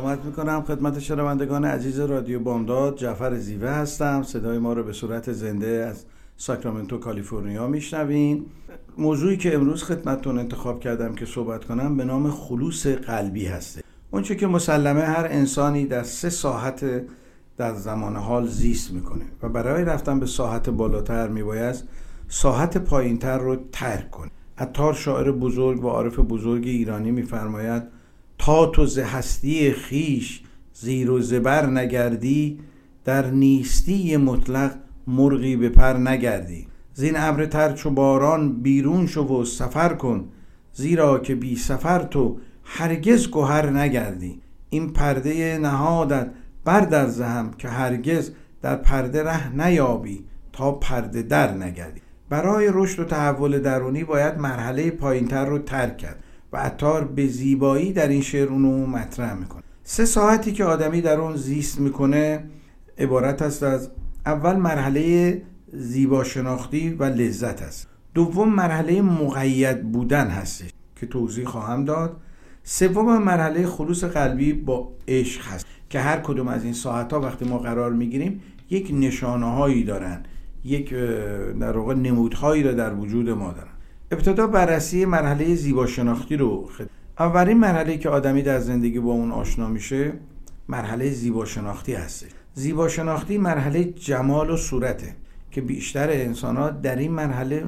سلامت می‌کنم. خدمت شنوندگان عزیز رادیو بامداد جعفر زیوه هستم. صدای ما رو به صورت زنده از ساکرامنتو کالیفرنیا میشنوین. موضوعی که امروز خدمتتون انتخاب کردم که صحبت کنم به نام خلوص قلبی هسته. اونچه که مسلمه هر انسانی در سه ساحت در زمان حال زیست می‌کنه و برای رفتن به ساحت بالاتر میباید ساحت پایینتر رو ترک کنه. عطار شاعر بزرگ و عارف بزرگ ایرانی میفرماید تو ز هستی خیش زیر و زبر نگردی در نیستی مطلق مرغی به پر نگردی. زین ابر تر چو باران بیرون شو و سفر کن زیرا که بی سفر تو هرگز گهر نگردی. این پرده نهادت بردر زهم که هرگز در پرده ره نیابی تا پرده در نگردی. برای رشد و تحول درونی باید مرحله پایینتر رو ترک کرد. و عطار به زیبایی در این شعر اونو مطرح می‌کنه. سه ساعتی که آدمی در اون زیست می‌کنه عبارت است از اول مرحله زیبا شناختی و لذت است. دوم مرحله مقید بودن هستش که توضیح خواهم داد. سوم مرحله خلوص قلبی با عشق هست که هر کدوم از این ساعت ها وقتی ما قرار می‌گیریم یک نشانه هایی دارن یک در واقع نمودهایی را در وجود ما دارن. ابتدا بررسی مرحله زیبا شناختی رو خد... اولین مرحله که آدمی در زندگی با اون آشنا میشه مرحله زیبا شناختی هست زیبا شناختی مرحله جمال و صورته که بیشتر انسان ها در این مرحله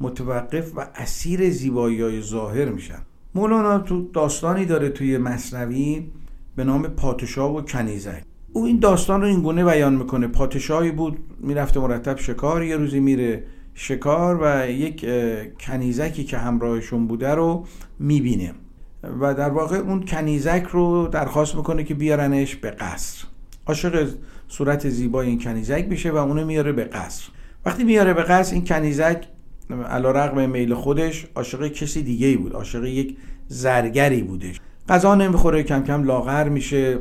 متوقف و اسیر زیبایی های ظاهر میشن. مولانا تو داستانی داره توی مصنوی به نام پادشاه و کنیزک. او این داستان رو این گونه بیان می‌کنه. پادشاهی بود می‌رفته مرتب شکار یه روزی میره شکار و یک کنیزکی که همراهشون بوده رو می‌بینه. و در واقع اون کنیزک رو درخواست می‌کنه که بیارنش به قصر. عاشق صورت زیبای این کنیزک میشه و اونو میاره به قصر. وقتی میاره به قصر این کنیزک علا رقم میل خودش عاشق کسی دیگه ای بود عاشق یک زرگری بودش. غذا نمی‌خوره کم کم لاغر میشه.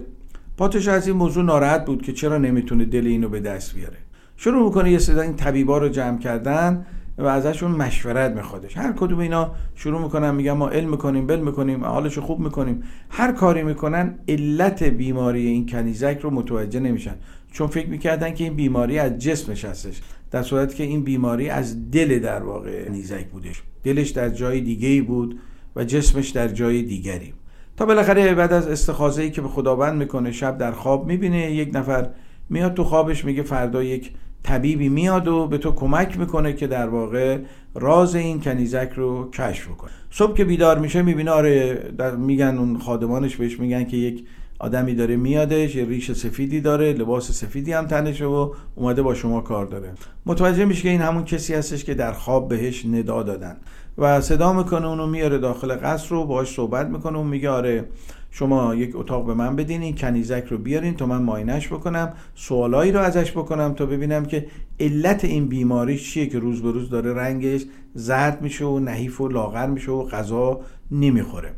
پادشاه از این موضوع ناراحت بود که چرا نمی‌تونه دل اینو به دست بیاره. شروع می‌کنه یه صدا این طبیبا رو جمع کردن و ازشون مشورت میخوادش هر کدوم اینا شروع می‌کنن میگن ما علم می‌کنیم بل می‌کنیم حالشو خوب می‌کنیم. هر کاری می‌کنن علت بیماری این کنیزک رو متوجه نمیشن. چون فکر می‌کردن که این بیماری از جسمش هستش در صورتی که این بیماری از دل در واقع کنیزک بودش. دلش در جای دیگه بود و جسمش در جای دیگری. تا بالاخره بعد از استخاذه ای که به خداوند می‌کنه شب در خواب می‌بینه یک نفر میاد تو خوابش میگه فردا یک طبیبی میاد و به تو کمک می‌کنه که در واقع راز این کنیزک رو کشف کنه صبح که بیدار میشه می‌بینه آره در میگن اون خادمانش بهش میگن که یک آدمی داره میادش یه ریش سفیدی داره لباس سفیدی هم تنشه و اومده با شما کار داره. متوجه میشه که این همون کسی هستش که در خواب بهش ندا دادن. و صدا می‌کنه اونو میاره داخل قصر رو باهاش صحبت می‌کنه اون میگه آره شما یک اتاق به من بدین این کنیزک رو بیارین تا من ماینش بکنم سوالایی رو ازش بکنم تا ببینم که علت این بیماری چیه که روز به روز داره رنگش زرد میشه و نحیف و لاغر میشه و غذا نمی‌خوره.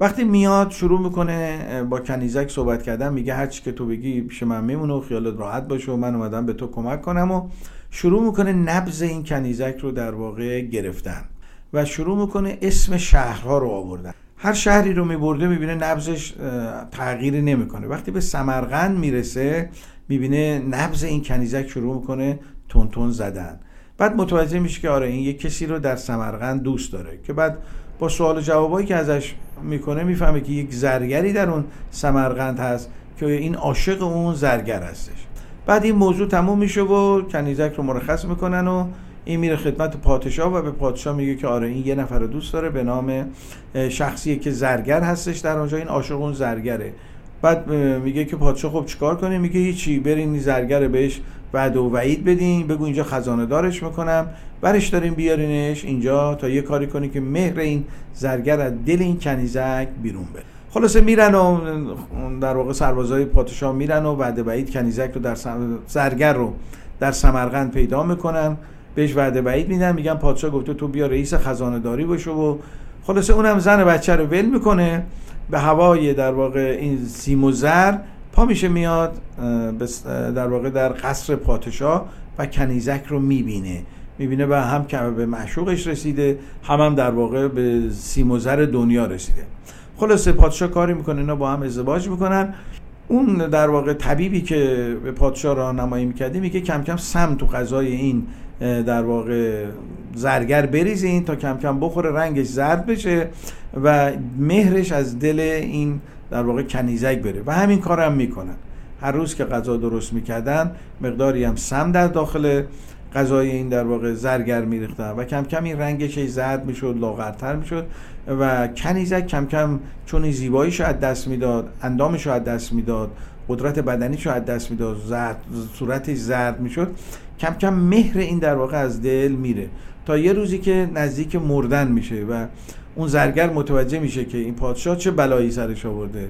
وقتی میاد شروع می‌کنه با کنیزک صحبت کردن میگه هر چی که تو بگی پیش من میمونه و خیالت راحت باشه و من اومدم به تو کمک کنم و شروع می‌کنه نبز این کنیزک رو در واقع گرفتن و شروع می‌کنه اسم شهرها رو آوردن. هر شهری رو میبرده می‌بینه نبزش تغییری نمی‌کنه. وقتی به سمرقند می‌رسه می‌بینه نبز این کنیزک شروع می‌کنه تون تون زدن. بعد متوجه میشه که آره این یک کسی رو در سمرقند دوست داره که بعد با سوال جوابایی که ازش می‌کنه می‌فهمه که یک زرگری در اون سمرقند هست که این عاشق اون زرگر هستش. بعد این موضوع تموم میشه و کنیزک رو مرخص می‌کنن و این میره خدمت پادشاه و به پادشاه میگه که آره این یه نفر رو دوست داره به نام شخصی که زرگر هستش در اونجا. این عاشق اون زرگره. بعد میگه که پادشاه خب چیکار کنه میگه هیچی برین زرگر بهش بعد و وعید بدین بگو اینجا خزانه دارش می‌کنم. برش داریم بیارینش. اینجا تا یه کاری کنی که مهر این زرگر از دل این کنیزک بیرون بره. خلاصه میرن و در واقع سربازای پادشاه میرن و بعد بعید کنیزک رو در زرگر رو در سمرقند پیدا می‌کنن. بهش وعده بعید میدن میگن پادشاه گفته تو بیا رئیس خزانه داری باشه و خلاصه اونم زن بچه رو ول می‌کنه. به هوای در واقع این سیم و زر پا میشه میاد در واقع در قصر پادشاه و کنیزک رو می‌بینه. می‌بینه و هم که به معشوقش رسیده هم هم در واقع به سیم و زر دنیا رسیده. خلاصه پادشاه کاری می‌کنه اینا با هم ازدواج می‌کنن. اون در واقع طبیبی که به پادشاه راهنمایی می‌کرده میگه کم کم سم تو غذای این در واقع زرگر بریزین تا کم کم بخوره رنگش زرد بشه و مهرش از دل این در واقع کنیزک بره و همین کار هم می‌کنن. هر روز که غذا درست می‌کردن مقداری هم سم در داخل غذای این در واقع زرگر میریختن و کم کم این رنگش زرد می‌شد لاغرتر می‌شد و کنیزک کم کم چون این زیباییشو از دست می‌داد اندامشو از دست می‌داد قدرت بدنیشو از دست می‌داد زرد صورتش زرد می‌شد کم کم مهر این در واقع از دل میره. تا یه روزی که نزدیک مردن میشه و اون زرگر متوجه میشه که این پادشاه چه بلایی سرش آورده.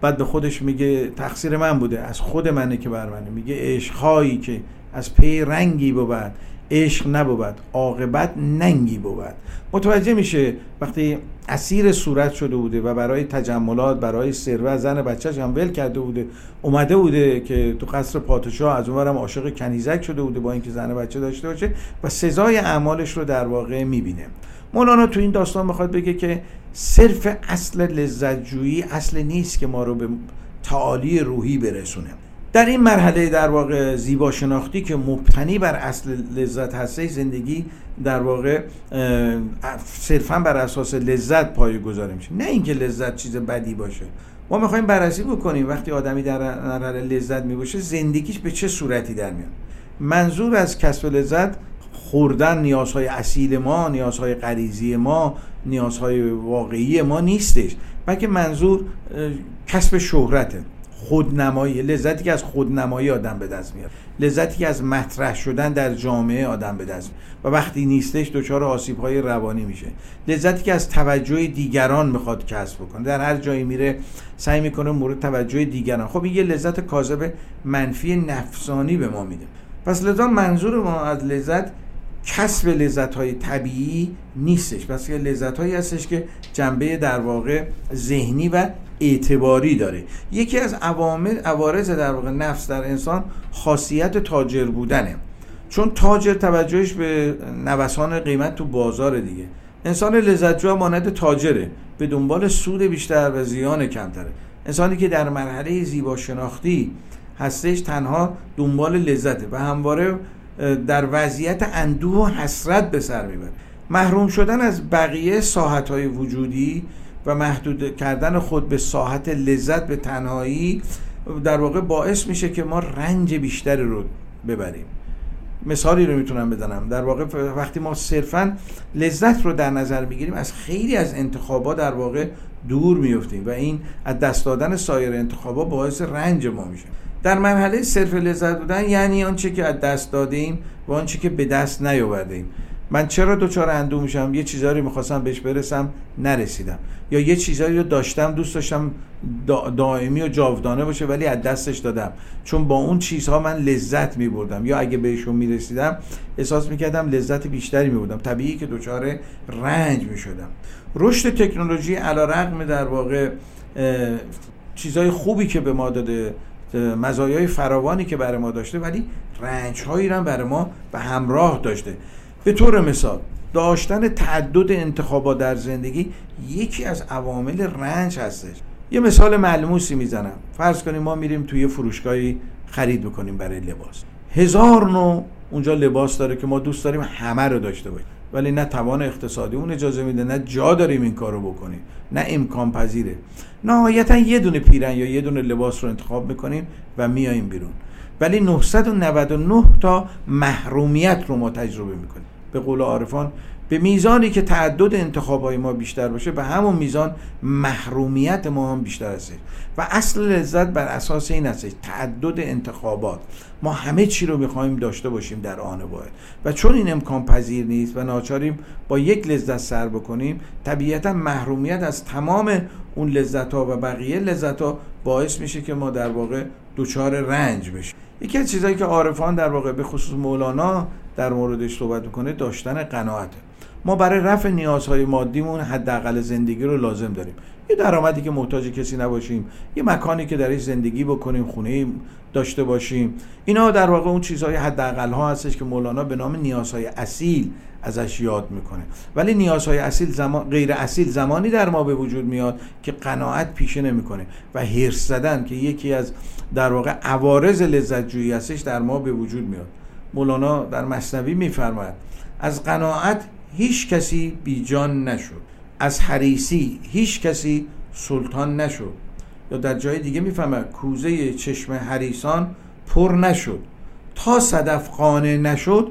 بعد به خودش میگه تقصیر من بوده از خود منه که بر منه. میگه عشقهایی که از پی رنگی بود عشق نبود عاقبت ننگی بود. متوجه میشه وقتی اسیر صورت شده بوده و برای تجملات برای ثروت زن بچهش هم ول کرده بوده اومده بوده که تو قصر پادشاه از اونورم عاشق کنیزک شده بوده با اینکه زن بچه داشته باشه و سزای اعمالش رو در واقع می‌بینه. مولانا تو این داستان می‌خواد بگه که صرف اصل لذت جویی اصل نیست که ما رو به تعالی روحی برسونه. در این مرحله در واقع زیبا شناختی که مبتنی بر اصل لذت هسته زندگی در واقع صرفا بر اساس لذت پایه گذاره میشه. نه اینکه لذت چیز بدی باشه. ما می‌خوایم بررسی بکنیم. وقتی آدمی در مرحله لذت می‌باشه زندگیش به چه صورتی در میاد؟ منظور از کسب لذت خوردن نیازهای اصیل ما نیازهای غریزی ما نیازهای واقعی ما نیستش. بلکه منظور کسب شهرته. خودنمایی لذتی که از خودنمایی آدم به دست میاد. لذتی که از مطرح شدن در جامعه آدم به دست و وقتی نیستش دچار آسیب های روانی میشه. لذتی که از توجه دیگران می‌خواد کسب بکنه. در هر جایی میره سعی می‌کنه مورد توجه دیگران. خب این یه لذت کاذب منفی نفسانی به ما میده. پس لذا منظور ما از لذت کسب لذت های طبیعی نیستش. پس که لذت هایی هستش که جنبه در واقع ذهنی و اعتباری داره. یکی از عوامل عوارض در واقع نفس در انسان خاصیت تاجر بودنه. چون تاجر توجهش به نوسان قیمت تو بازار دیگه. انسان لذتجو مانند تاجره. به دنبال سود بیشتر و زیان کمتره. انسانی که در مرحله زیبا شناختی هستش تنها دنبال لذته و همواره در وضعیت اندوه و حسرت به سر می‌بره. محروم شدن از بقیه ساحت های وجودی و محدود کردن خود به ساحت لذت به تنهایی در واقع باعث میشه که ما رنج بیشتری رو ببریم. مثالی رو می‌تونم بزنم. در واقع وقتی ما صرفا لذت رو در نظر می‌گیریم از خیلی از انتخابات در واقع دور میفتیم و این از دست دادن سایر انتخابات باعث رنج ما میشه. در مرحله صرف لذت بودن یعنی آنچه که از دست دادیم و آنچه که به دست نیاوردیم. من چرا دوچار اندو میشم؟ یه چیزایی می‌خواستم بهش برسم نرسیدم. یا یه چیزایی رو داشتم دوست داشتم دائمی و جاودانه باشه ولی از دستش دادم. چون با اون چیزها من لذت میبردم. یا اگه بهشون می‌رسیدم احساس می‌کردم لذت بیشتری میبردم. طبیعی که دچار رنج می‌شدم. رشد تکنولوژی علا رقم در واقع چیزهای خوبی که به ما داده مزایای فراوانی که برای ما داشته ولی رنج هایی هم برای ما به همراه داشته. به طور مثال داشتن تعدد انتخابات در زندگی یکی از عوامل رنج هستش. یه مثال ملموسی می‌زنم. فرض کنیم ما میریم توی فروشگاهی خرید بکنیم برای لباس. هزار نوع اونجا لباس داره که ما دوست داریم همه رو داشته باشیم. ولی نه توان اقتصادی اون اجازه میده نه جا داریم این کارو بکنیم نه امکان پذیره. نهایتا یه دونه پیرن یا یه دونه لباس رو انتخاب می‌کنیم و میاییم بیرون. ولی 999 تا محرومیت رو ما تجربه می‌کنیم. به قول عارفان به میزانی که تعدد انتخابای ما بیشتر باشه به همون میزان محرومیت ما هم بیشتر هست. و اصل لذت بر اساس این است تعدد انتخابات. ما همه چی رو می‌خوایم داشته باشیم در آن واحد. و چون این امکان پذیر نیست و ناچاریم با یک لذت سر بکنیم طبیعتا محرومیت از تمام اون لذت ها و بقیه لذت ها باعث میشه که ما در واقع دچار رنج بشیم. یکی از چیزهایی که عارفان در واقع به خصوص مولانا در موردش صحبت می‌کنه داشتن قناعته. ما برای رفع نیازهای مادیمون حداقل زندگی رو لازم داریم. یه درآمدی که محتاج کسی نباشیم یه مکانی که درش زندگی بکنیم خونه داشته باشیم. اینا در واقع اون چیزهای حداقل ها هستش که مولانا به نام نیازهای اصیل ازش یاد می‌کنه. ولی نیازهای اصیل زمان غیر اصیل زمانی در ما به وجود میاد که قناعت پیشه نمی‌کنه و هرس زدن که یکی از در واقع عوارض لذت جویی هستش در ما به وجود میاد. مولانا در مصنوی میفرماید از قناعت هیچ کسی بیجان نشد. از حریسی هیچ کسی سلطان نشد. یا در جای دیگه می‌فهمه کوزه چشم حریسان پر نشد. تا صدف قانع نشد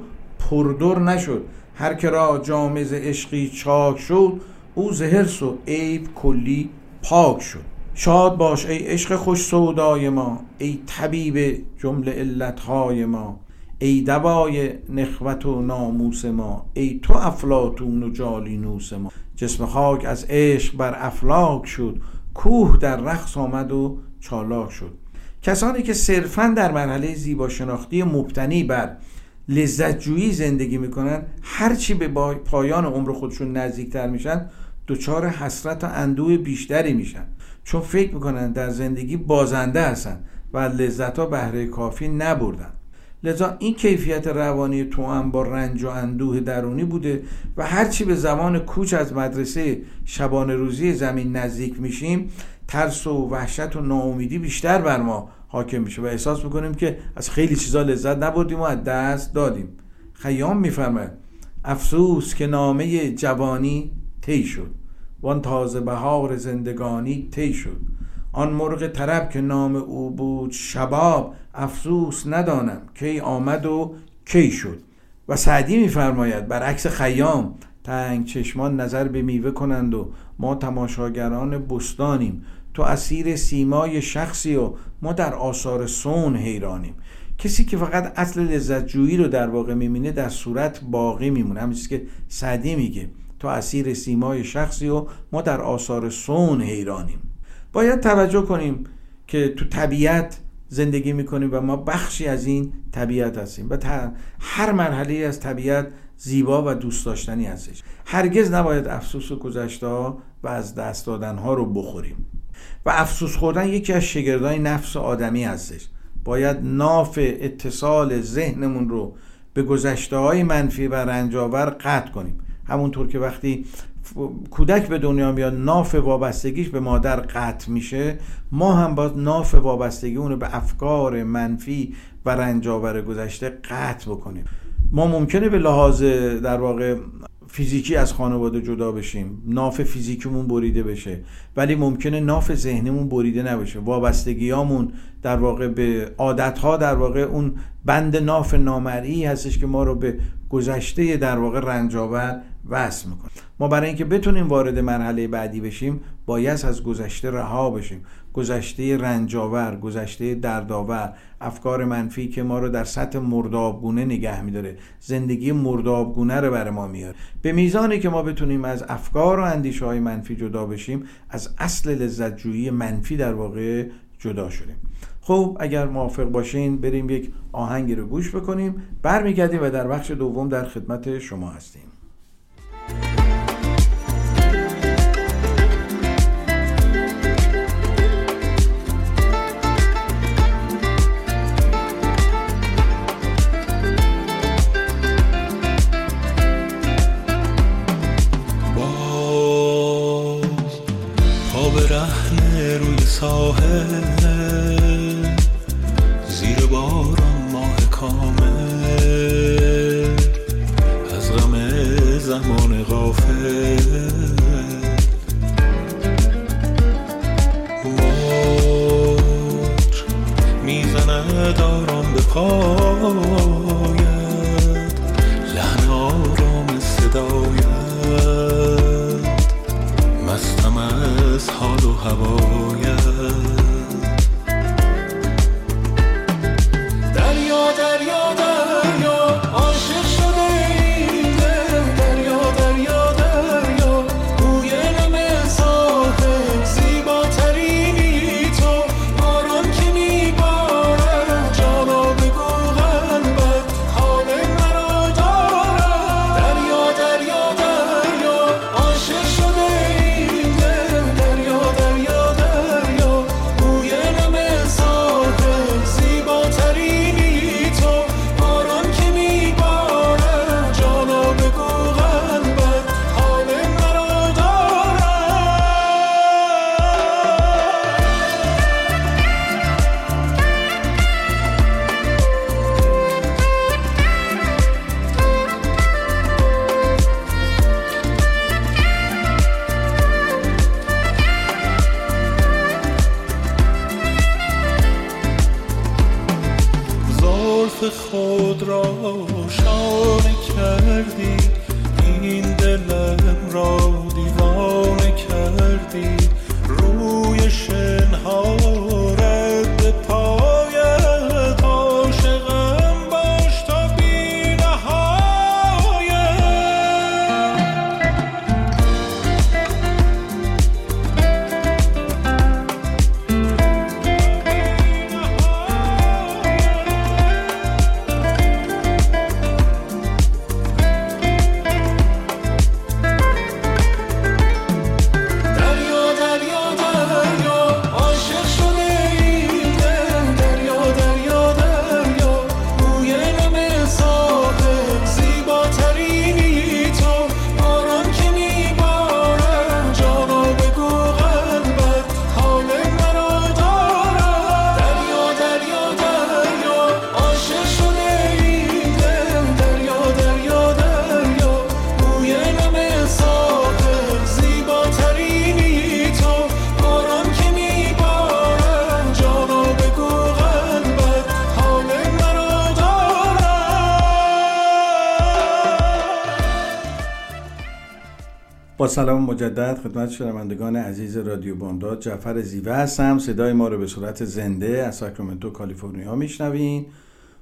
پردر نشد. هر که را جامز عشقی چاک شد او زهرس و عیب کلی پاک شد. شاد باش ای عشق خوش سودای ما ای طبیب جمله علتهای ما ای دوای نخوت و ناموس ما ای تو افلاتون و جالینوس ما. جسم خاک از عشق بر افلاک شد کوه در رقص آمد و چالاک شد. کسانی که صرفا در مرحله زیبا شناختی مبتنی بر لذت جویی زندگی می‌کنن هرچی به پایان عمر خودشون نزدیکتر میشن دچار حسرت و اندوه بیشتری میشن. چون فکر می‌کنن در زندگی بازنده هستن و لذت ها بهره کافی نبردن. لذا این کیفیت روانی تو هم با رنج و اندوه درونی بوده و هرچی به زمان کوچ از مدرسه شبانه روزی زمین نزدیک میشیم ترس و وحشت و ناامیدی بیشتر بر ما حاکم میشه و احساس می‌کنیم که از خیلی چیزا لذت نبردیم و از دست دادیم. خیام میفرماید افسوس که نامه جوانی طی شد. وان تازه بهار زندگانی طی شد. آن مرغ طرب که نام او بود شباب افسوس ندانم کی آمد و کی شد. و سعدی میفرماید برعکس خیام تنگ چشمان نظر به میوه کنند و ما تماشاگران بستانیم. تو اسیر سیمای شخصی و ما در آثار سون حیرانیم. کسی که فقط اصل لذت جویی رو در واقع می‌بینه در صورت باقی میمونه. همین که سعدی میگه. تو اسیر سیمای شخصی و ما در آثار سون حیرانیم. باید توجه کنیم که تو طبیعت زندگی می‌کنیم و ما بخشی از این طبیعت هستیم و هر مرحله از طبیعت زیبا و دوست داشتنی هستش. هرگز نباید افسوس گذشته و از دست دادن ها رو بخوریم. و افسوس خوردن یکی از شگردهای نفس آدمی هستش. باید ناف اتصال ذهنمون رو به گذشته های منفی و رنجاور قطع کنیم. همونطور که وقتی کودک به دنیا میاد ناف وابستگیش به مادر قطع میشه. ما هم باید ناف وابستگی اونو به افکار منفی و رنجاور گذشته قطع بکنیم. ما ممکنه به لحاظ در واقع فیزیکی از خانواده جدا بشیم. ناف فیزیکیمون بریده بشه. ولی ممکنه ناف ذهنمون بریده نباشه. وابستگیامون در واقع به عادتها در واقع اون بند ناف نامرئی هستش که ما رو به گذشته در واقع رنجاور وصل می‌کنه. ما برای اینکه بتونیم وارد مرحله بعدی بشیم باید از گذشته رها بشیم. گذشته رنجاور گذشته دردآور افکار منفی که ما رو در سطح مردابگونه نگه میداره. زندگی مردابگونه رو برای ما میاره. به میزانی که ما بتونیم از افکار و اندیشه های منفی جدا بشیم از اصل لذت جویی منفی در واقع جدا شدیم. خب اگر موافق باشین بریم یک آهنگی رو گوش بکنیم. برمیگردیم و در بخش دوم در خدمت شما هستیم. پایت for Hilfe. سلام مجدد خدمت شنوندگان عزیز رادیو بامداد. جعفر زیوه هستم. صدای ما رو به صورت زنده از ساکرامنتو کالیفرنیا میشنوین.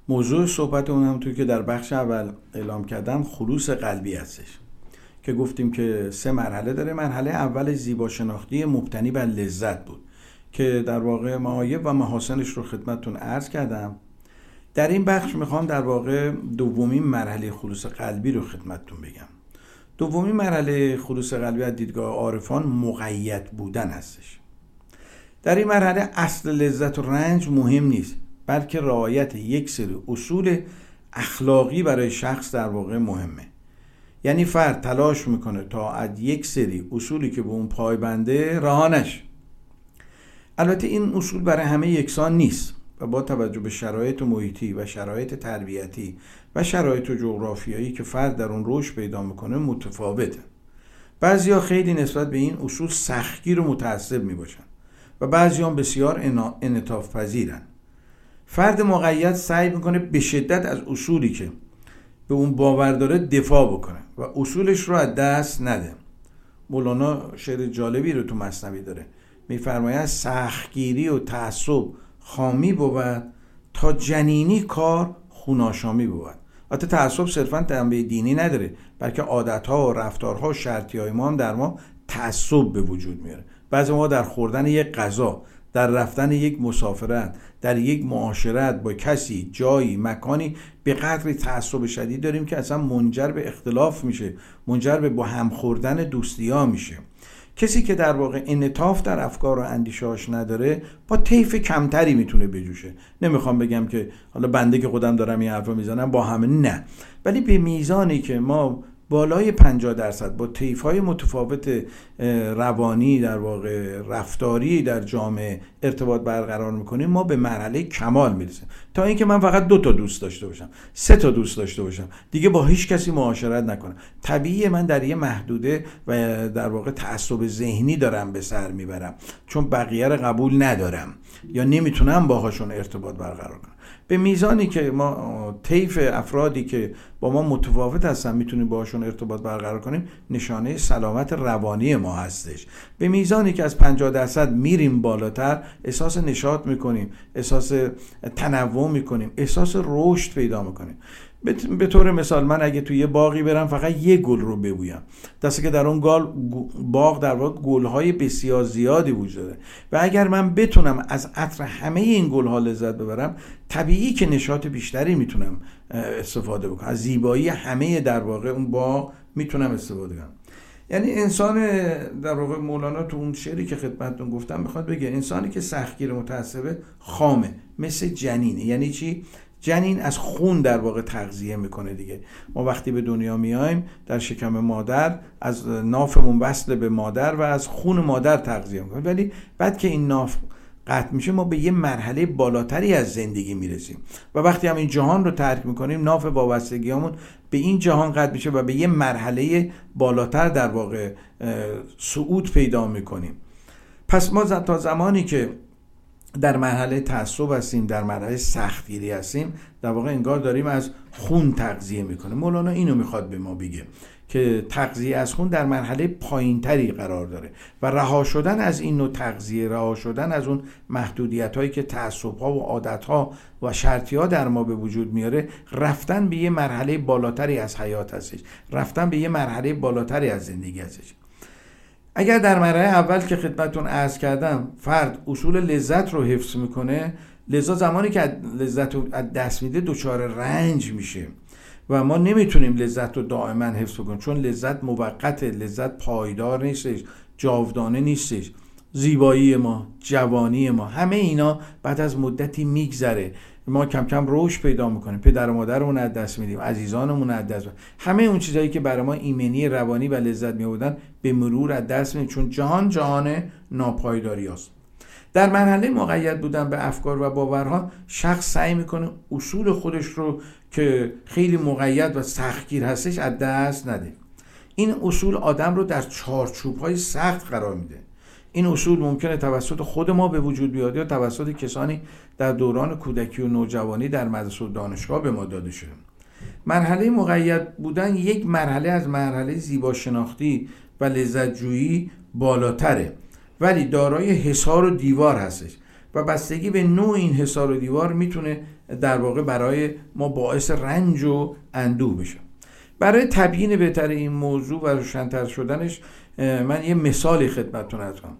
موضوع صحبت اون هم توی که در بخش اول اعلام کردم خلوص قلبی هستش. که گفتیم که سه مرحله داره. مرحله اول زیبا شناختی مبتنی بر لذت بود. که در واقع معایب و محاسنش رو خدمتتون عرض کردم. در این بخش می‌خوام در واقع دومین مرحله خلوص قلبی رو خدمتتون بگم. دومین مرحله خلوص قلبی از دیدگاه عارفان مقید بودن هستش. در این مرحله اصل لذت و رنج مهم نیست بلکه رعایت یک سری اصول اخلاقی برای شخص در واقع مهمه. یعنی فرد تلاش می‌کنه تا از یک سری اصولی که به اون پایبنده رهانش البته این اصول برای همه یکسان نیست. و با توجه به شرایط محیطی و شرایط تربیتی و شرایط جغرافیایی که فرد در اون رشد پیدا می‌کنه متفاوته. بعضیا خیلی نسبت به این اصول سختگیر و متعصب می‌باشن و بعضی هم بسیار انعطاف پذیرن فرد مقید سعی می‌کنه به شدت از اصولی که به اون باور داره دفاع بکنه و اصولش رو از دست نده. مولانا شعر جالبی رو تو مصنوی داره. میفرماید سختگیری و تعصب خامی بود تا جنینی کار خوناشامی بود. البته تعصب صرفا تنبیه دینی نداره بلکه عادتها و رفتارها و شرطی های ما هم در ما تعصب به وجود میاره. بعضی ما در خوردن یک غذا در رفتن یک مسافرت در یک معاشرت با کسی جایی مکانی به قدری تعصب شدید داریم که اصلا منجر به اختلاف میشه منجر به با هم خوردن دوستی ها میشه. کسی که در واقع انطاف در افکار و اندیشهاش نداره با طیف کمتری می‌تونه بجوشه. نمی‌خوام بگم که حالا بنده که خودم دارم این حرفو می‌زنم با همه نه. ولی به میزانی که ما بالای 50 درصد با طیف های متفاوت روانی در واقع رفتاری در جامعه ارتباط برقرار می‌کنیم ما به مرحله کمال می‌رسیم. تا اینکه من فقط دو تا دوست داشته باشم سه تا دوست داشته باشم دیگه با هیچ کسی معاشرت نکنم. طبیعی من در یه محدوده و در واقع تعصب ذهنی دارم به سر می‌برم چون بقیه رو قبول ندارم. یا نمی‌تونم باهاشون ارتباط برقرار کنم به میزانی که ما طیف افرادی که با ما متفاوت هستن می‌تونیم باشون ارتباط برقرار کنیم نشانه سلامت روانی ما هستش. به میزانی که از 50 درصد میریم بالاتر احساس نشاط می‌کنیم احساس تنوع می‌کنیم احساس رشد پیدا می‌کنیم. به طور مثال من اگه توی یه باقی برم فقط یه گل رو ببویم. دسته که در اون گال باغ در واقع گلهای بسیار زیادی وجود داره. و اگر من بتونم از عطر همه این گلها لذت ببرم طبیعی که نشاط بیشتری می‌تونم استفاده بکنم. از زیبایی همه در واقع اون باغ می‌تونم استفاده کنم. یعنی انسان در واقع مولانا تو اون شعری که خدمتتون گفتم می‌خواد بگه انسانی که سختگیر متعصبه خامه مثل جنینه. یعنی چی؟ جنین از خون در واقع تغذیه می‌کنه دیگه. ما وقتی به دنیا میایم در شکم مادر از نافمون وصل به مادر و از خون مادر تغذیه می‌کنه. ولی بعد که این ناف قطع میشه ما به یه مرحله بالاتری از زندگی می‌رسیم. و وقتی هم این جهان رو ترک می‌کنیم ناف وابستگیامون به این جهان قطع میشه و به یه مرحله بالاتر در واقع صعود پیدا می‌کنیم. پس ما تا زمانی که در مرحله تعصب هستیم در مرحله سختگیری هستیم در واقع انگار داریم از خون تغذیه می‌کنه. مولانا اینو می‌خواد به ما بگه که تغذیه از خون در مرحله پایینتری قرار داره و رها شدن از این نوع تغذیه رها شدن از اون محدودیت هایی که تعصب ها و عادت ها و شرطی ها در ما به وجود میاره رفتن به یه مرحله بالاتری از حیات هستش. رفتن به یه مرحله بالاتری از زندگی هستش. اگر در مرحله اول که خدمتون عرض کردم فرد اصول لذت رو حفظ می‌کنه لذا زمانی که لذت رو از دست میده دچار رنج میشه و ما نمی‌تونیم لذت رو دائما حفظ کنیم چون لذت موقت لذت پایدار نیستش جاودانه نیستش زیبایی ما جوانی ما همه اینا بعد از مدتی میگذره. ما کم کم روش پیدا می‌کنیم. پدر و مادرمون از دست میدیم عزیزانمون از دست میدیم. همه اون چیزهایی که برای ما ایمنی روانی و لذت میبودن به مرور از دست میدیم چون جهان جهان ناپایداری است در مرحله مقید بودن به افکار و باورها شخص سعی می‌کنه اصول خودش رو که خیلی مقید و سختگیر هستش از دست نده. این اصول آدم رو در چارچوب های سخت قرار میده. این اصول ممکنه توسط خود ما به وجود بیاد یا توسط کسانی در دوران کودکی و نوجوانی در مدرسه و دانشگاه به ما داده شده مرحله مقید بودن یک مرحله از مرحله زیبا شناختی و لذت جویی بالاتره ولی دارای حصار و دیوار هستش و بستگی به نوع این حصار و دیوار می‌تونه در واقع برای ما باعث رنج و اندوه بشه. برای تبیین بهتر این موضوع و روشنتر شدنش من یه مثالی خدمتتون کنم.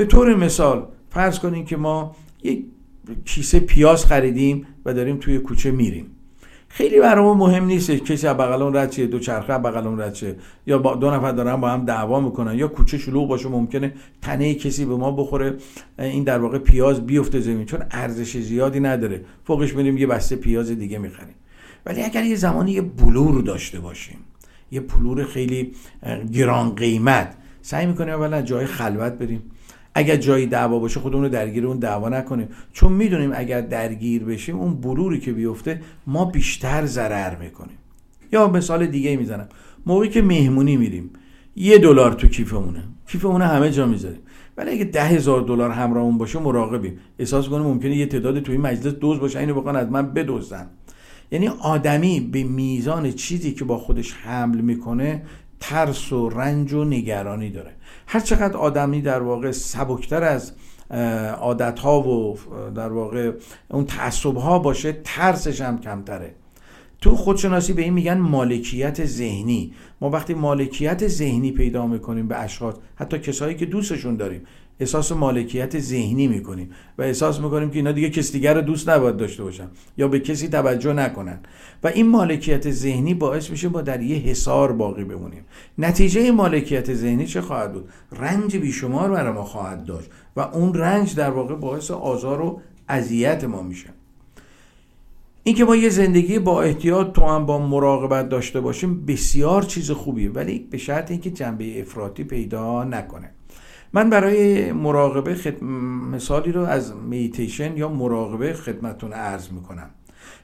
به طور مثال فرض کنیم که ما یک کیسه پیاز خریدیم و داریم توی کوچه میریم. خیلی برای ما مهم نیست کسی از بغل اون رد دو چرخه از بغل اون رد یا با دو نفر دارن با هم دعوا می‌کنن یا کوچه شلوغ باشه ممکنه تنه کسی به ما بخوره این در واقع پیاز بیفته زمین چون ارزش زیادی نداره. فوقش میریم یه بسته پیاز دیگه می‌خریم. ولی اگر یه زمانی یه بلور داشته باشیم یه بلور خیلی گران قیمت سعی می‌کنیم اولا جای خلوت بریم. اگر جایی دعوا باشه خودمون رو درگیر اون دعوا نکنیم. چون می‌دونیم اگر درگیر بشیم اون بلوری که بیفته ما بیشتر ضرر می‌کنیم. یا مثال دیگه می‌زنم. موقعی که مهمونی میریم یه دلار تو کیفمونه. کیفمونه همه جا می‌ذاریم. ولی اگه ده هزار دلار همراهمون باشه مراقبیم. احساس کنیم ممکنه یه تعداد توی مجلس دوز باشه اینو بخوان از من بدزدن. یعنی آدمی به میزان چیزی که با خودش حمل می‌کنه ترس و رنج و نگرانی داره. هر چقدر آدمی در واقع سبکتر از عادت ها و در واقع اون تعصب ها باشه ترسش هم کمتره. تو خودشناسی به این میگن مالکیت ذهنی. ما وقتی مالکیت ذهنی پیدا می‌کنیم به اشخاص حتی کسایی که دوستشون داریم احساس مالکیت ذهنی می‌کنیم و احساس می‌کنیم که اینا دیگه کسی دیگر رو دوست نباید داشته باشن یا به کسی توجه نکنن. و این مالکیت ذهنی باعث میشه با در یه حصار باقی بمونیم. نتیجه مالکیت ذهنی چه خواهد بود؟ رنج بیشمار برای ما خواهد داشت و اون رنج در واقع باعث آزار و اذیت ما میشه. اینکه ما یه زندگی با احتیاط تو هم با مراقبت داشته باشیم بسیار چیز خوبیه ولی به شرط اینکه جنبه افراطی پیدا نکنه. من برای مراقبه خد... مثالی رو از میتیشن یا مراقبه خدمتون عرض می‌کنم.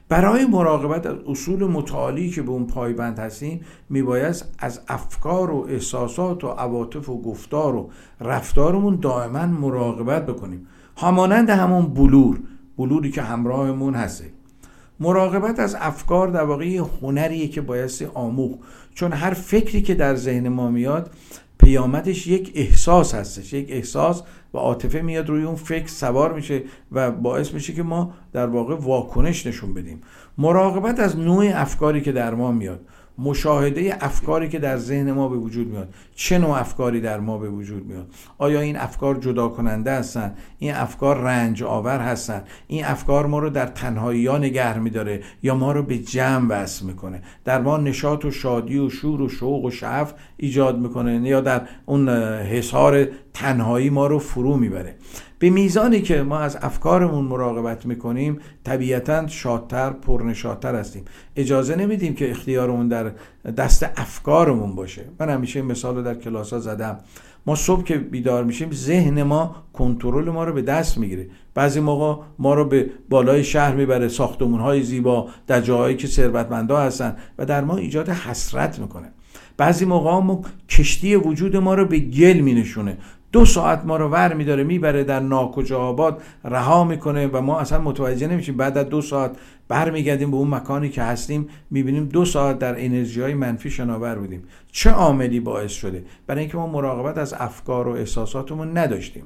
برای مراقبت از اصول متعالی که به اون پایبند هستیم میباید از افکار و احساسات و عواطف و گفتار و رفتارمون دائما مراقبت بکنیم. همانند همون بلور بلوری که همراهمون هسته. مراقبت از افکار در واقع هنریه که بایستی آموخ چون هر فکری که در ذهن ما میاد پیامدش یک احساس هستش یک احساس و عاطفه میاد روی اون فکر سوار میشه و باعث میشه که ما در واقع واکنش نشون بدیم. مراقبت از نوع افکاری که در ما میاد. مشاهده افکاری که در ذهن ما به وجود میاد. چه نوع افکاری در ما به وجود میاد؟ آیا این افکار جدا کننده هستن؟ این افکار رنج آور هستن؟ این افکار ما رو در تنهایی ها نگه میداره یا ما رو به جمع وصل می‌کنه؟ در ما نشاط و شادی و شور و شوق و شعف ایجاد می‌کنه یا در اون حسار تنهایی ما رو فرو می‌بره؟ به میزانی که ما از افکارمون مراقبت می‌کنیم طبیعتا شادتر پرنشادتر هستیم. اجازه نمیدیم که اختیارمون در دست افکارمون باشه. من همیشه این مثال رو در کلاس ها زدم. ما صبح که بیدار میشیم ذهن ما کنترل ما رو به دست می‌گیره. بعضی موقع ما رو به بالای شهر می‌بره ساختمون های زیبا در جاهایی که ثروتمندا هستن و در ما ایجاد حسرت می‌کنه. بعضی موقع ما کشتی وجود ما رو به گل مینشونه. دو ساعت ما رو ور میداره می‌بره در ناکجا آباد رها می‌کنه و ما اصلا متوجه نمیشیم. بعد از دو ساعت برمیگردیم به اون مکانی که هستیم می‌بینیم دو ساعت در انرژی های منفی شناور بودیم. چه عاملی باعث شده؟ برای اینکه ما مراقبت از افکار و احساساتمون نداشتیم.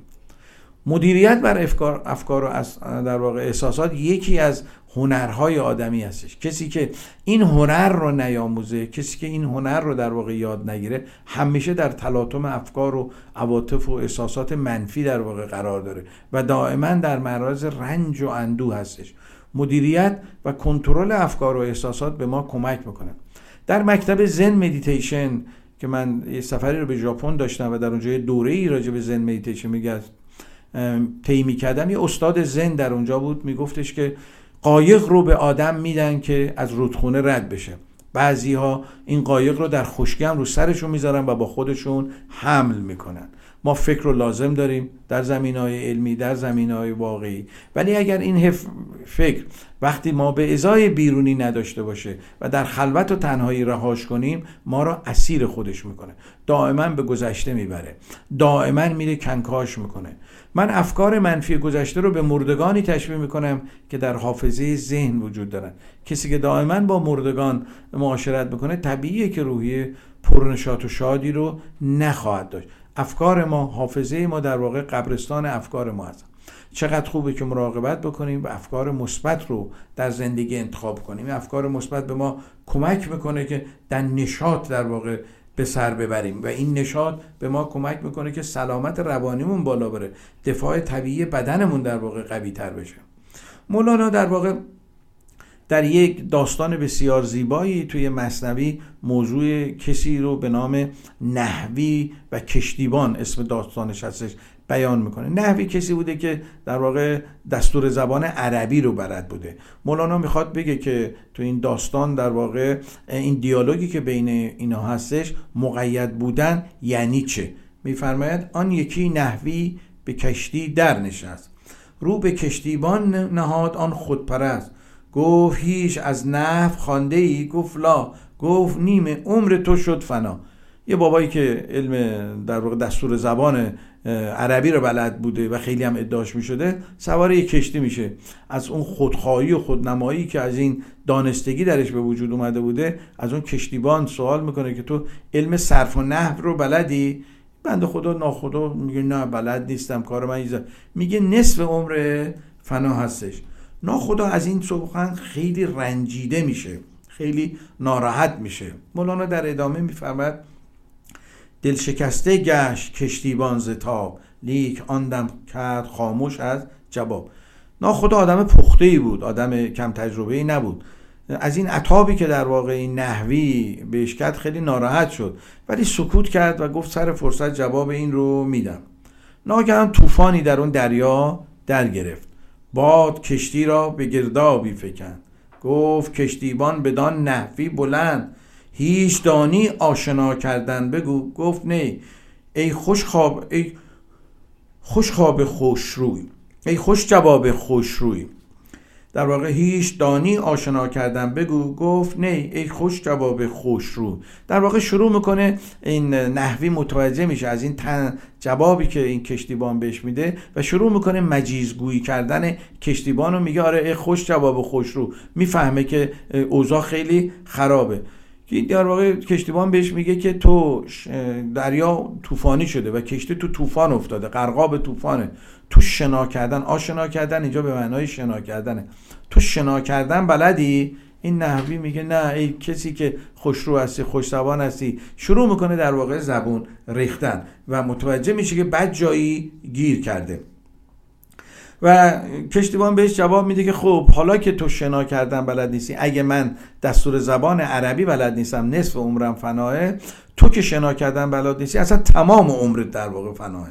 مدیریت بر افکار, افکار و از در واقع احساسات یکی از هنرهای آدمی هستش. کسی که این هنر رو نیاموزه کسی که این هنر رو در واقع یاد نگیره همیشه در تلاطم افکار و عواطف و احساسات منفی در واقع قرار داره و دائما در معرض رنج و اندوه هستش. مدیریت و کنترل افکار و احساسات به ما کمک می‌کنه. در مکتب Zen meditation که من یه سفری رو به ژاپن داشتم و در اونجا دوره ای راجع به Zen meditation میگرد طی کردم یه استاد Zen در اونجا بود میگفتش که قایق رو به آدم میدن که از رودخونه رد بشه. بعضی ها این قایق رو در خشکی هم رو سرشون می‌ذارن و با خودشون حمل می‌کنن. ما فکر رو لازم داریم در زمین های علمی در زمین های واقعی. ولی اگر این فکر وقتی ما به ازای بیرونی نداشته باشه و در خلوت و تنهایی رهاش کنیم ما را اسیر خودش می‌کنه. دائما به گذشته می‌بره. دائما میره کنکاش می‌کنه. من افکار منفی گذشته رو به مردگانی تشبیه می‌کنم که در حافظه ذهن وجود دارن. کسی که دائما با مردگان معاشرت می‌کنه طبیعیه که روحیه پرنشات و شادی رو نخواهد داشت. افکار ما حافظه ما در واقع قبرستان افکار ما هست. چقدر خوبه که مراقبت بکنیم و افکار مثبت رو در زندگی انتخاب کنیم. افکار مثبت به ما کمک می‌کنه که در نشاط در واقع به سر ببریم و این نشاط به ما کمک می‌کنه که سلامت روانیمون بالا بره. دفاع طبیعی بدنمون در واقع قوی تر بشه. مولانا در واقع در یک داستان بسیار زیبایی توی مصنوی موضوع کسی رو به نام نحوی و کشتیبان اسم داستانش هستش بیان می‌کنه. نحوی کسی بوده که در واقع دستور زبان عربی رو برد بوده. مولانا می‌خواد بگه که تو این داستان در واقع این دیالوگی که بین اینا هستش مقید بودن یعنی چه؟ میفرماید آن یکی نحوی به کشتی در نشست. رو به کشتیبان نهاد آن خودپرست. گفت هیچ از نحو خانده ای گفت لا. گفت نیم عمر تو شد فنا. یه بابایی که علم در واقع دستور زبان عربی رو بلد بوده و خیلی هم ادعاش می شده سوار یک کشتی میشه. از اون خودخواهی و خودنمایی که از این دانستگی درش به وجود اومده بوده از اون کشتیبان سوال می‌کنه که تو علم صرف و نحو رو بلدی؟ بنده خدا ناخدا میگه نه بلد نیستم کار من. میگه نصف عمر فنا هستش. ناخدا از این سخن خیلی رنجیده میشه خیلی ناراحت میشه. مولانا در ادامه میفرماد دل شکسته گشت کشتیبان زتاب لیک آن کرد خاموش از جواب. ناخدا آدم پخته ای بود آدم کم تجربه ای نبود. از این عطابی که در واقع این نحوی بهش کرد خیلی ناراحت شد. ولی سکوت کرد و گفت سر فرصت جواب این رو میدم. ناگهان طوفانی در اون دریا در گرفت. باد کشتی را به گردابی فکن گفت کشتیبان بدان نحوی بلند. هیچ دانی آشنا کردن بگو. گفت نه ای خوش خواب ای خوش خواب خوش روی ای خوش جواب خوش روی در واقع هیچ دانی آشنا کردن بگو گفت نه ای خوش جواب خوش رو. در واقع شروع می‌کنه این نحوی متوجه میشه از این تن جوابی که این کشتیبان بهش میده و شروع می‌کنه مجیزگویی کردن کشتیبان رو. میگه آره ای خوش جواب خوش رو. می‌فهمه که اوضاع خیلی خرابه. در واقع کشتیبان بهش میگه که تو دریا طوفانی شده و کشتی تو طوفان افتاده غرقاب طوفانه. تو شنا کردن آشنا کردن اینجا به معنای شنا کردنه. تو شنا کردن بلدی؟ این نحوی میگه نه ای کسی که خوشرو هستی خوش زبان هستی شروع می‌کنه در واقع زبون ریختن و متوجه میشه که بد جایی گیر کرده. و کشتیبان بهش جواب میده که خب حالا که تو شنا کردن بلد نیستی اگه من دستور زبان عربی بلد نیستم نصف عمرم فناه تو که شنا کردن بلد نیستی اصلا تمام عمرت در واقع فناه.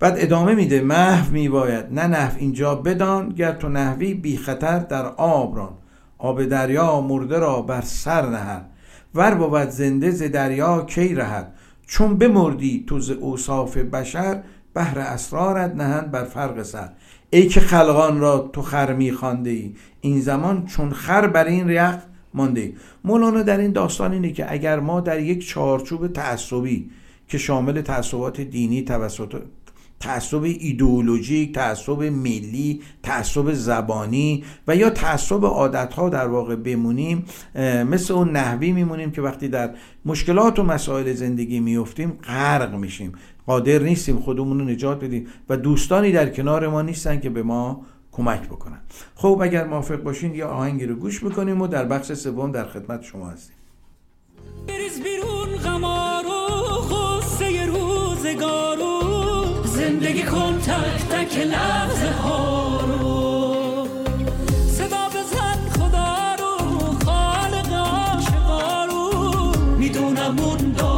بعد ادامه میده محو میباید. نه نحو اینجا بدان گر تو نحوی بی خطر در آب ران. آب دریا مرده را بر سر نهد. ور بود زنده ز دریا کی رهد؟ چون بمردی تو ز اوصاف بشر بهر اسرارت نهند بر فرق سر. ای که خلقان را تو خر میخوانده ای این زمان چون خر بر این ریخ مانده مولانا در این داستان اینه که اگر ما در یک چارچوب تعصبی که شامل تعصبات دینی توسط تعصب ایدئولوژیک تعصب ملی تعصب زبانی و یا تعصب عادتها در واقع بمونیم مثل اون نحوی میمونیم که وقتی در مشکلات و مسائل زندگی میفتیم غرق میشیم. قادر نیستیم خودمون رو نجات بدیم و دوستانی در کنار ما نیستن که به ما کمک بکنن. خب اگر موافق باشین یا آهنگی رو گوش می‌کنیم و در بخش سوم در خدمت شما هستیم. بریز بیرون غمارو غصه روزگارو. زندگی کن تک تک لحظه ها رو. صدا بزن خدا رو خالق عاشقا رو. می‌دونم اون داره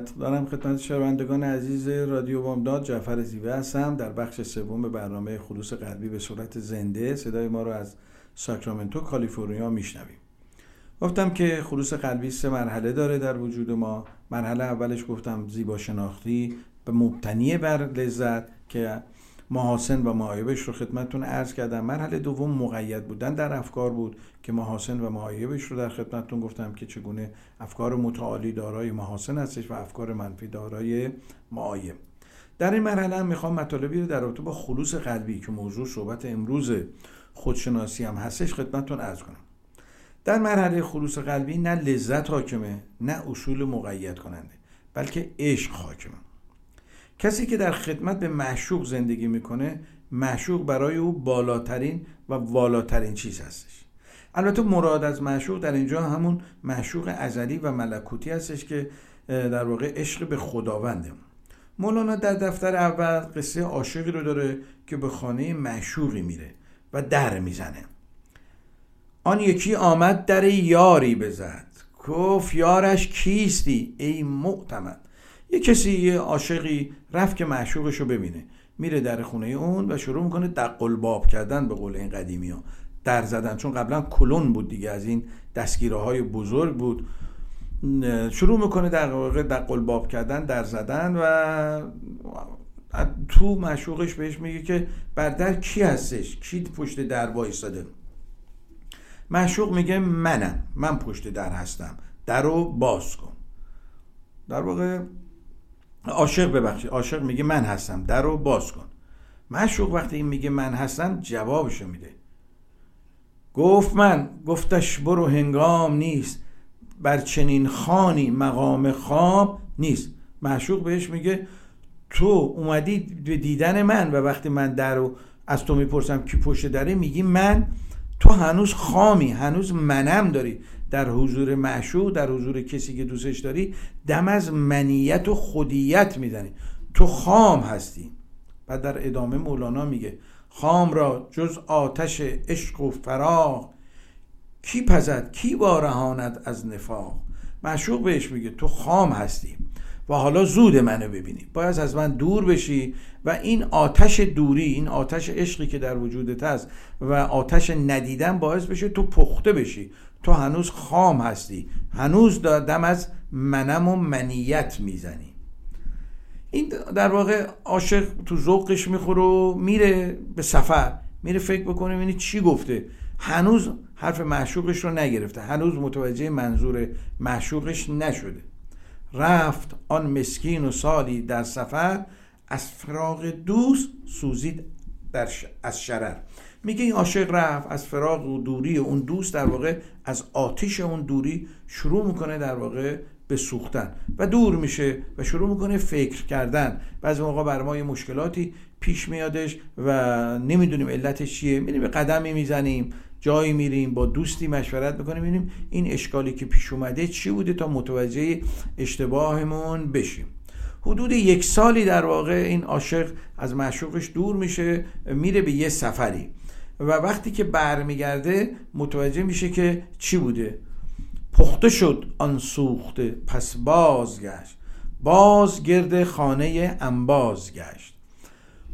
مجدد دارم خدمت شنوندگان عزیز رادیو بامداد جعفر زیوه هستم. در بخش سوم برنامه خلوص قلبی به صورت زنده صدای ما رو از ساکرامنتو کالیفرنیا میشنویم. گفتم که خلوص قلبی سه مرحله داره در وجود ما. مرحله اولش گفتم زیبا شناختی به مبتنی بر لذت که محاسن و معایبش رو خدمتتون عرض کردم. مرحله دوم مقید بودن در افکار بود که محاسن و معایبش رو در خدمتتون گفتم که چگونه افکار متعالی دارای محاسن هستش و افکار منفی دارای معایب در این مرحله هم می‌خوام مطالبی رو در رابطه با خلوص قلبی که موضوع صحبت امروز خودشناسی هم هستش خدمتتون عرض کنم. در مرحله خلوص قلبی نه لذت حاکمه نه اصول مقید کننده بلکه عشق حاکمه. کسی که در خدمت به معشوق زندگی می‌کنه معشوق برای او بالاترین و والاترین چیز هستش. البته مراد از معشوق در اینجا همون معشوق ازلی و ملکوتی هستش که در واقع عشق به خداونده. مولانا در دفتر اول قصه عاشقی رو داره که به خانه معشوقی میره و در می‌زنه. آن یکی آمد در یاری بزد. گفت یارش کیستی ای معتمد؟ یه کسی یه عاشقی رفت که معشوقش رو ببینه. میره در خونه اون و شروع می‌کنه دقل باب کردن به قول این قدیمی ها. در زدن چون قبلا کلون بود دیگه از این دستگیره های بزرگ بود. شروع می‌کنه در واقع دقل باب کردن در زدن و تو معشوقش بهش میگه که بر در کی هستش؟ کی پشت در وایستاده؟ معشوق میگه منم. من پشت در هستم. در رو باز کن. در واقع عاشق ببخشید. عاشق میگه من هستم. در رو باز کن. معشوق وقتی این میگه من هستم جوابشو میده. گفت من. گفتش برو هنگام نیست. بر چنین خانی مقام خواب نیست. معشوق بهش میگه تو اومدی به دیدن من و وقتی من در رو از تو می‌پرسم کی پشت داره میگی من. تو هنوز خامی هنوز منم داری. در حضور معشوق در حضور کسی که دوستش داری دم از منیت و خودیت می‌زنی تو خام هستی. و در ادامه مولانا میگه خام را جز آتش عشق و فراغ کی پزد؟ کی وارهاند از نفاق؟ معشوق بهش میگه تو خام هستی. و حالا زود منو ببینی. باید از من دور بشی و این آتش دوری این آتش عشقی که در وجودت هست و آتش ندیدن باعث بشه تو پخته بشی. تو هنوز خام هستی. هنوز دم از منم و منیت می‌زنی. این در واقع عاشق تو ذوقش می‌خوره و میره به سفر. میره فکر بکنه ببینی چی گفته. هنوز حرف معشوقش رو نگرفته. هنوز متوجه منظور معشوقش نشده. رفت آن مسکین و سالی در سفر. از فراغ دوست سوزید در از شرر. میگه این عاشق رفت از فراغ و دوری اون دوست در واقع از آتیش اون دوری شروع می‌کنه در واقع به سوختن و دور میشه و شروع می‌کنه فکر کردن. بعضی موقع بر ما یه مشکلاتی پیش میادش و نمی‌دونیم علتش چیه. میریم قدمی می‌زنیم جایی میریم با دوستی مشورت می‌کنیم ببینیم این اشکالی که پیش اومده چی بوده تا متوجه اشتباهمون بشیم. حدود یک سالی در واقع این عاشق از معشوقش دور میشه میره به یه سفری. و وقتی که برمیگرده متوجه میشه که چی بوده؟ پخته شد آن سوخته پس بازگشت. باز گرد خانه انباز گشت.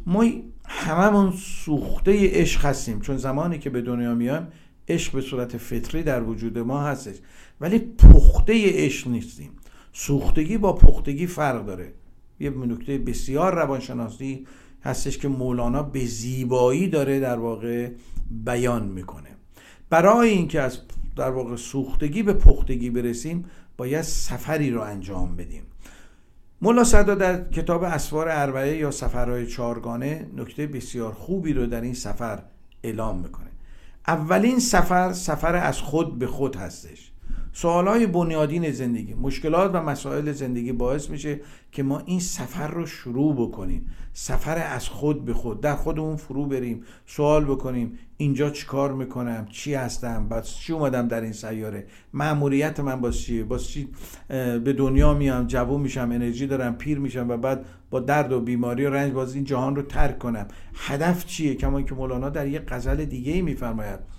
ما هممون سوخته عشق هستیم چون زمانی که به دنیا میایم عشق به صورت فطری در وجود ما هستش. ولی پخته عشق نیستیم. سوختگی با پختگی فرق داره. یه نکته بسیار روانشناسی هستش که مولانا به زیبایی داره در واقع بیان می‌کنه. برای اینکه از در واقع سوختگی به پختگی برسیم باید سفری رو انجام بدیم. مولا صدا در کتاب اسوار اربعه یا سفرهای چارگانه نکته بسیار خوبی رو در این سفر اعلام می‌کنه. اولین سفر سفر از خود به خود هستش. سوالای بنیادین زندگی مشکلات و مسائل زندگی باعث میشه که ما این سفر رو شروع بکنیم. سفر از خود به خود در خودمون فرو بریم سوال بکنیم اینجا چی کار می‌کنم چی هستم باز چی اومدم در این سیاره معمولیت من باز چیه باز چی به دنیا میام جوون میشم انرژی دارم پیر میشم و بعد با درد و بیماری و رنج باز این جهان رو ترک کنم. هدف چیه؟ کما که مولانا در یک غزل دیگه ای میفرماید.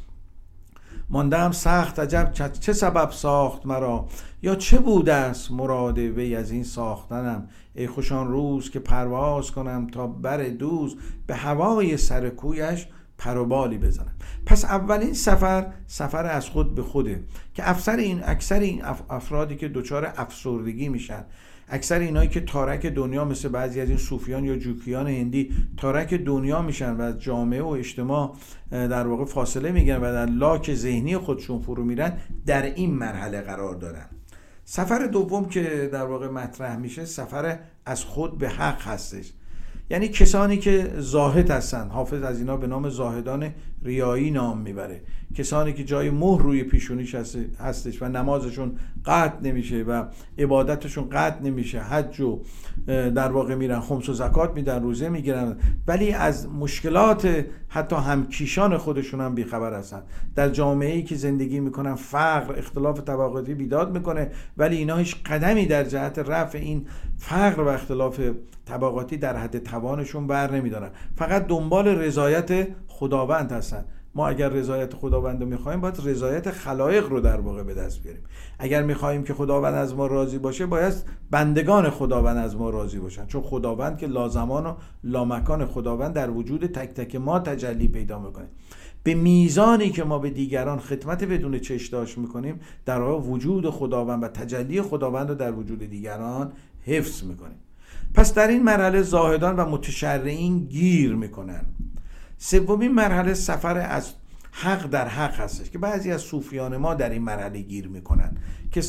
ماندم سخت عجب. چه سبب ساخت مرا؟ یا چه بوده است مراد وی از این ساختنم؟ ای خوشان روز که پرواز کنم تا بر دوز به هوای سر کویش پروبالی بزنم. پس اولین سفر سفر از خود به خوده که افسر این اکثر این افرادی که دچار افسردگی میشن. اکثر اینایی که تارک دنیا مثل بعضی از این صوفیان یا جوکیان هندی تارک دنیا میشن و از جامعه و اجتماع در واقع فاصله میگن و در لاک ذهنی خودشون فرو میرن در این مرحله قرار دارن. سفر دوم که در واقع مطرح میشه سفر از خود به حق هستش. یعنی کسانی که زاهد هستن حافظ از اینا به نام زاهدان ریایی نام می‌بره. کسانی که جای مهر روی پیشونیش هستش و نمازشون قطع نمیشه و عبادتشون قطع نمیشه. حج و در واقع میرن خمس و زکات میدن روزه می‌گیرن. ولی از مشکلات حتی همکیشان خودشون هم بیخبر هستن. در جامعه ای که زندگی می‌کنن فقر اختلاف طبقاتی بیداد می‌کنه. ولی اینا هیچ قدمی در جهت رفع این فقر و اختلاف طبقاتی در حد توانشون بر نمیدارن. فقط دنبال رضایت خداوند هستن. ما اگر رضایت خداوند رو می‌خوایم باید رضایت خلایق رو در واقع به دست بیاریم. اگر می‌خواهیم که خداوند از ما راضی باشه باید بندگان خداوند از ما راضی باشن. چون خداوند که لازمان و لامکان خداوند در وجود تک تک ما تجلی پیدا می‌کنه. به میزانی که ما به دیگران خدمت بدون چشداش می‌کنیم در واقع وجود خداوند و تجلی خداوند رو در وجود دیگران حفظ می‌کنیم. پس در این مرحله زاهدان و متشرعین گیر می‌کنن. سومین مرحله سفر از حق در حق هستش که بعضی از صوفیان ما در این مرحله گیر می‌کنن که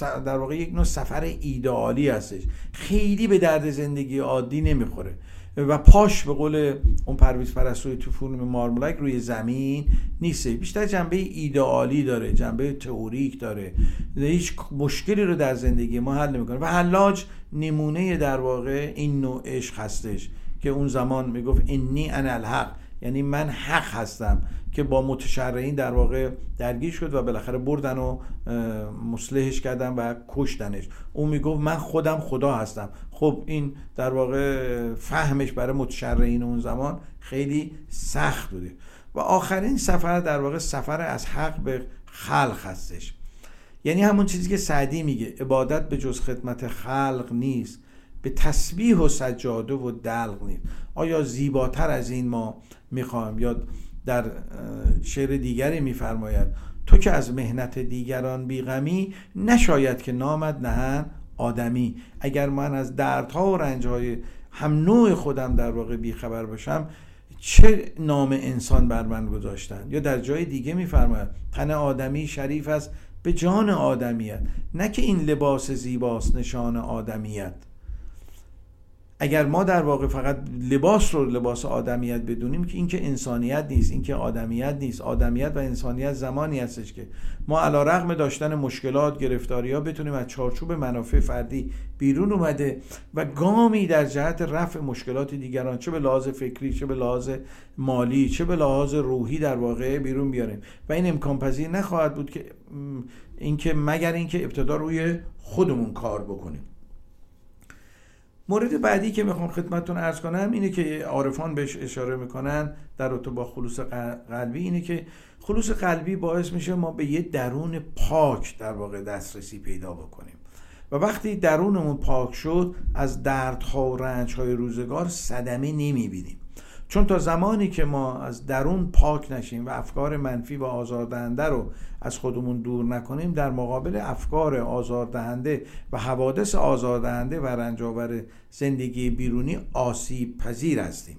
در واقع یک نوع سفر ایدئالی هستش. خیلی به درد زندگی عادی نمی‌خوره. و پاش به قول اون پرویز پرستوی تو فیلم مارمولک روی زمین نیسته بیشتر جنبه ایدئالی داره جنبه تئوریک داره. هیچ مشکلی رو در زندگی ما حل نمی‌کنه. و حلاج نمونه در واقع این نوع عشق هستش که اون زمان می‌گفت انی انا الحق. یعنی من حق هستم که با متشرعین در واقع درگیر شد و بالاخره بردن و مصلحش کردن و کشتنش. اون می‌گفت من خودم خدا هستم. خب این در واقع فهمش برای متشرعین اون زمان خیلی سخت بوده. و آخرین سفر در واقع سفر از حق به خلق هستش. یعنی همون چیزی که سعدی میگه عبادت به جز خدمت خلق نیست. به تسبیح و سجاده و دلق نیست آیا زیباتر از این ما می‌خوایم؟ یا در شعر دیگری میفرماید تو که از مهنت دیگران بیغمی نشاید که نامد نهن آدمی. اگر من از دردها و رنجهای هم نوع خودم در واقع بیخبر باشم چه نام انسان بر من گذاشتن یا در جای دیگه میفرماید تن آدمی شریف است به جان آدمیت نه که این لباس زیباست نشان آدمیت اگر ما در واقع فقط لباس رو لباس آدمیت بدونیم که اینکه انسانیت نیست اینکه آدمیت نیست. آدمیت و انسانیت زمانی هستش که ما علا رقم داشتن مشکلات گرفتاری ها بتونیم از چارچوب منافع فردی بیرون اومده و گامی در جهت رفع مشکلات دیگران چه به لحاظ فکری چه به لحاظ مالی چه به لحاظ روحی در واقع بیرون بیاریم. و این امکان پذیر نخواهد بود که اینکه مگر اینکه ابتدا روی خودمون کار بکنیم. مورد بعدی که می‌خوام خدمتتون ارز کنم اینه که عارفان بهش اشاره می‌کنن در رابطه با خلوص قلبی اینه که خلوص قلبی باعث میشه ما به یه درون پاک در واقع دسترسی پیدا بکنیم. و وقتی درونمون پاک شد از دردها و رنجهای روزگار صدمه نمی‌بینیم. چون تا زمانی که ما از درون پاک نشیم و افکار منفی و آزاردهنده رو از خودمون دور نکنیم در مقابل افکار آزاردهنده و حوادث آزاردهنده و رنجاور زندگی بیرونی آسیب پذیر هستیم.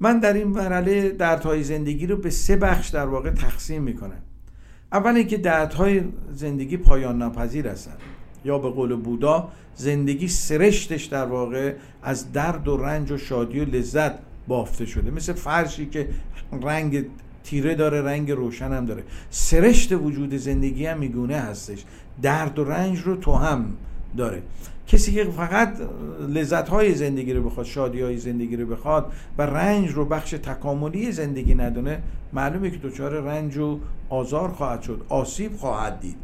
من در این مرحله دردهای زندگی رو به سه بخش در واقع تقسیم می‌کنم. اول اینکه دردهای زندگی پایان ناپذیر هستند یا به قول بودا زندگی سرشتش در واقع از درد و رنج و شادی و لذت بافته شده. مثل فرشی که رنگ تیره داره رنگ روشن هم داره. سرشت وجود زندگی هم میگونه هستش. درد و رنج رو تو هم داره. کسی که فقط لذت های زندگی رو بخواد شادی های زندگی رو بخواد و رنج رو بخش تکاملی زندگی ندونه معلومه که دچار رنج و آزار خواهد شد آسیب خواهد دید.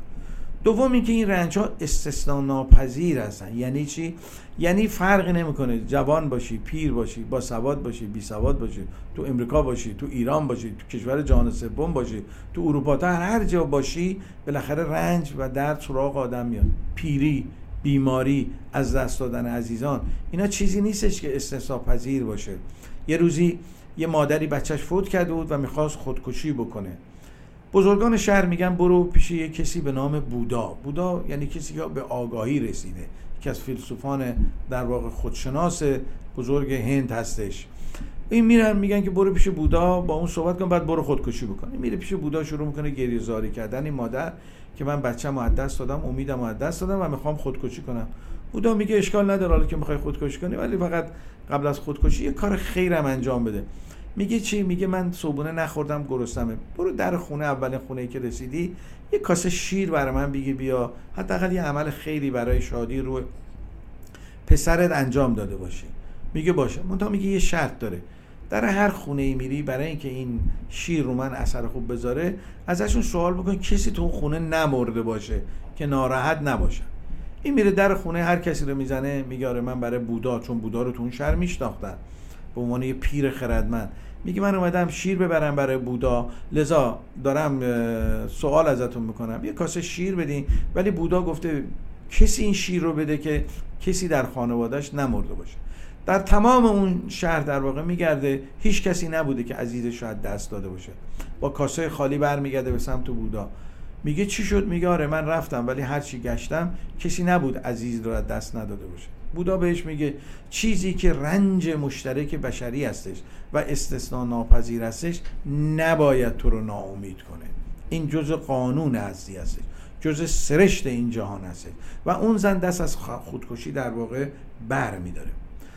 دوم اینکه این رنج ها استثنا ناپذیر هستن. یعنی چی؟ یعنی فرقی نمی‌کنه. جوان باشی پیر باشی با سواد باشی بی سواد باشی تو امریکا باشی تو ایران باشی تو کشور جهان سوم باشی تو اروپا تا هر جا باشی بالاخره رنج و درد سراغ آدم میاد. پیری بیماری از دست دادن عزیزان. اینا چیزی نیستش که استثنا پذیر باشه. یه روزی یه مادری بچهش فوت کرده بود و می‌خواست خودکشی بکنه. بزرگان شهر میگن برو پیش یه کسی به نام بودا. بودا یعنی کسی که به آگاهی رسیده که از فیلسوفان در واقع خودشناس بزرگ هند هستش. این میرن میگن که برو پیش بودا با اون صحبت کن بعد برو خودکشی بکن. میره پیش بودا شروع می‌کنه گریه زاری کردن. این مادر که من بچه‌مو از دست دادم امیدمو از دست دادم و می‌خوام خودکشی کنم. بودا میگه اشکال نداره حالا که می‌خوای خودکشی کنی ولی فقط قبل از خودکشی یه کار خیرم انجام بده. میگه چی؟ میگه من صبونه نخوردم گرسنمه برو در خونه اولین خونه ای که رسیدی یه کاسه شیر برای من بگی بیا. حداقل یه عمل خیلی برای شادی رو پسرت انجام داده باشه. میگه باشه. منتها میگه یه شرط داره. در هر خونه ای میری برای اینکه این شیر رو من اثر خوب بذاره ازشون سوال بکن کسی تو خونه نمرده باشه که ناراحت نباشه. این میره در خونه هر کسی رو می‌زنه میگه آره من برای بودا چون بودا رو تو اون شهر میشناختن. به عنوان یه پیر خردمند. میگه من اومدم شیر ببرم برای بودا. لذا دارم سوال ازتون می‌کنم. یه کاسه شیر بدین. ولی بودا گفته کسی این شیر رو بده که کسی در خانوادهش نمرده باشه. در تمام اون شهر در واقع میگرده هیچ کسی نبوده که عزیزش شاید دست داده باشه. با کاسه خالی برمیگرده به سمت بودا. میگه چی شد؟ میگه آره من رفتم ولی هر چی گشتم کسی نبود عزیز رو دست نداده باشه. بودا بهش میگه چیزی که رنج مشترک بشری هستش و استثناء ناپذیر هستش نباید تو رو ناامید کنه. این جزء قانون هستی هستش. جزء سرشت این جهان هستش. و اون زن دست از خودکشی در واقع بر میداره.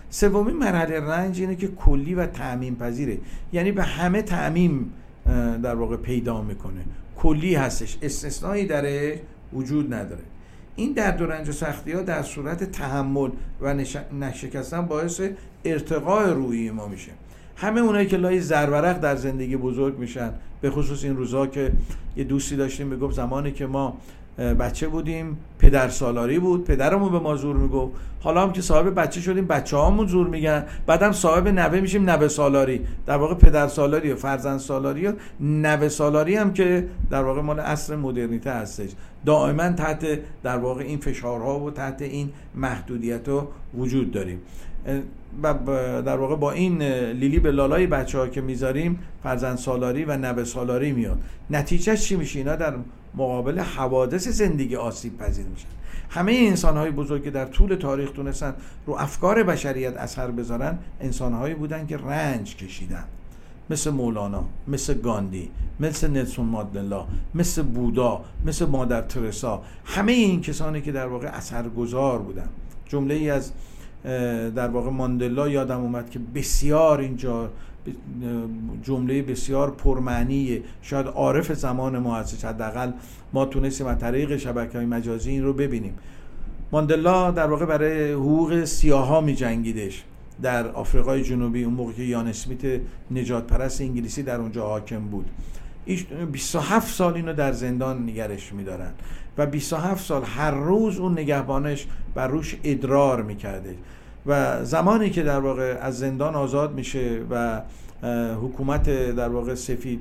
سومین مرحله رنج اینه که کلی و تعمیم پذیره. یعنی به همه تعمیم در واقع پیدا می‌کنه. کلی هستش. استثنایی داره وجود نداره. این درد و رنج و سختی ها در صورت تحمل و نشکستن باعث ارتقاء روحی ما میشه. همه اونایی که لای زرورق در زندگی بزرگ میشن به خصوص این روزها که یه دوستی داشتیم می‌گفت زمانی که ما بچه بودیم پدر سالاری بود پدرمون به ما زور می‌گفت. حالا هم که صاحب بچه شدیم بچه هامون زور میگن. بعدم صاحب نوه میشیم نوه سالاری. در واقع پدر سالاری و فرزند سالاری و نوه سالاری هم که در واقع مال عصر مدرنیته هستش. دائما تحت در واقع این فشارها و تحت این محدودیت ها وجود داریم. و در واقع با این لیلی به لالای بچه ها که می‌ذاریم فرزند سالاری و نوه سالاری میاد. نتیجه چی میشه؟ اینا در مقابل حوادث زندگی آسیب پذیر میشن. همه انسان های بزرگ که در طول تاریخ تونستن رو افکار بشریت اثر بذارن انسان هایی بودن که رنج کشیدن. مثل مولانا مثل گاندی مثل نلسون مادلا مثل بودا مثل مادر ترسا. همه این کسانی که در واقع اثرگذار بودن. جمله ای از در واقع ماندلا یادم اومد که بسیار اینجا جمله بسیار پرمعنی شاید عارف زمان ما هستش. حداقل ما تونستیم از طریق شبکه های مجازی این رو ببینیم. ماندلا در واقع برای حقوق سیاها می جنگیدش در آفریقای جنوبی اون موقع که یان اسمیت نجات پرست انگلیسی در اونجا حاکم بود. 27 سال اینو در زندان نگرش میدارن و 27 سال هر روز اون نگهبانش بر روش ادرار می‌کرده. و زمانی که در واقع از زندان آزاد میشه و حکومت در واقع سفید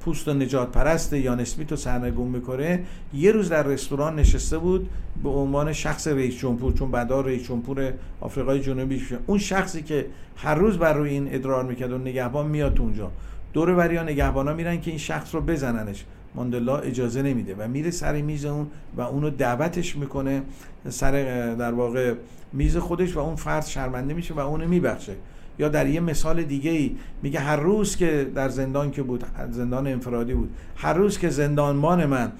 پوست و نجات پرست یا نسبیت رو سرنگون می‌کنه یه روز در رستوران نشسته بود به عنوان شخص رئیس جمهور چون بعدا رئیس جمهور آفریقای جنوبی شد اون شخصی که هر روز بر روی این ادرار می‌کرد و نگهبان میاد اونجا. دور وریا نگهبانا میرن که این شخص رو بزننش. ماندلا اجازه نمیده و میره سر میز اون و اونو دعوتش می‌کنه سر در واقع میز خودش و اون فرد شرمنده میشه و اونو میبخشه. یا در یه مثال دیگه ای میگه هر روز که در زندان که بود زندان انفرادی بود هر روز که زندانبان من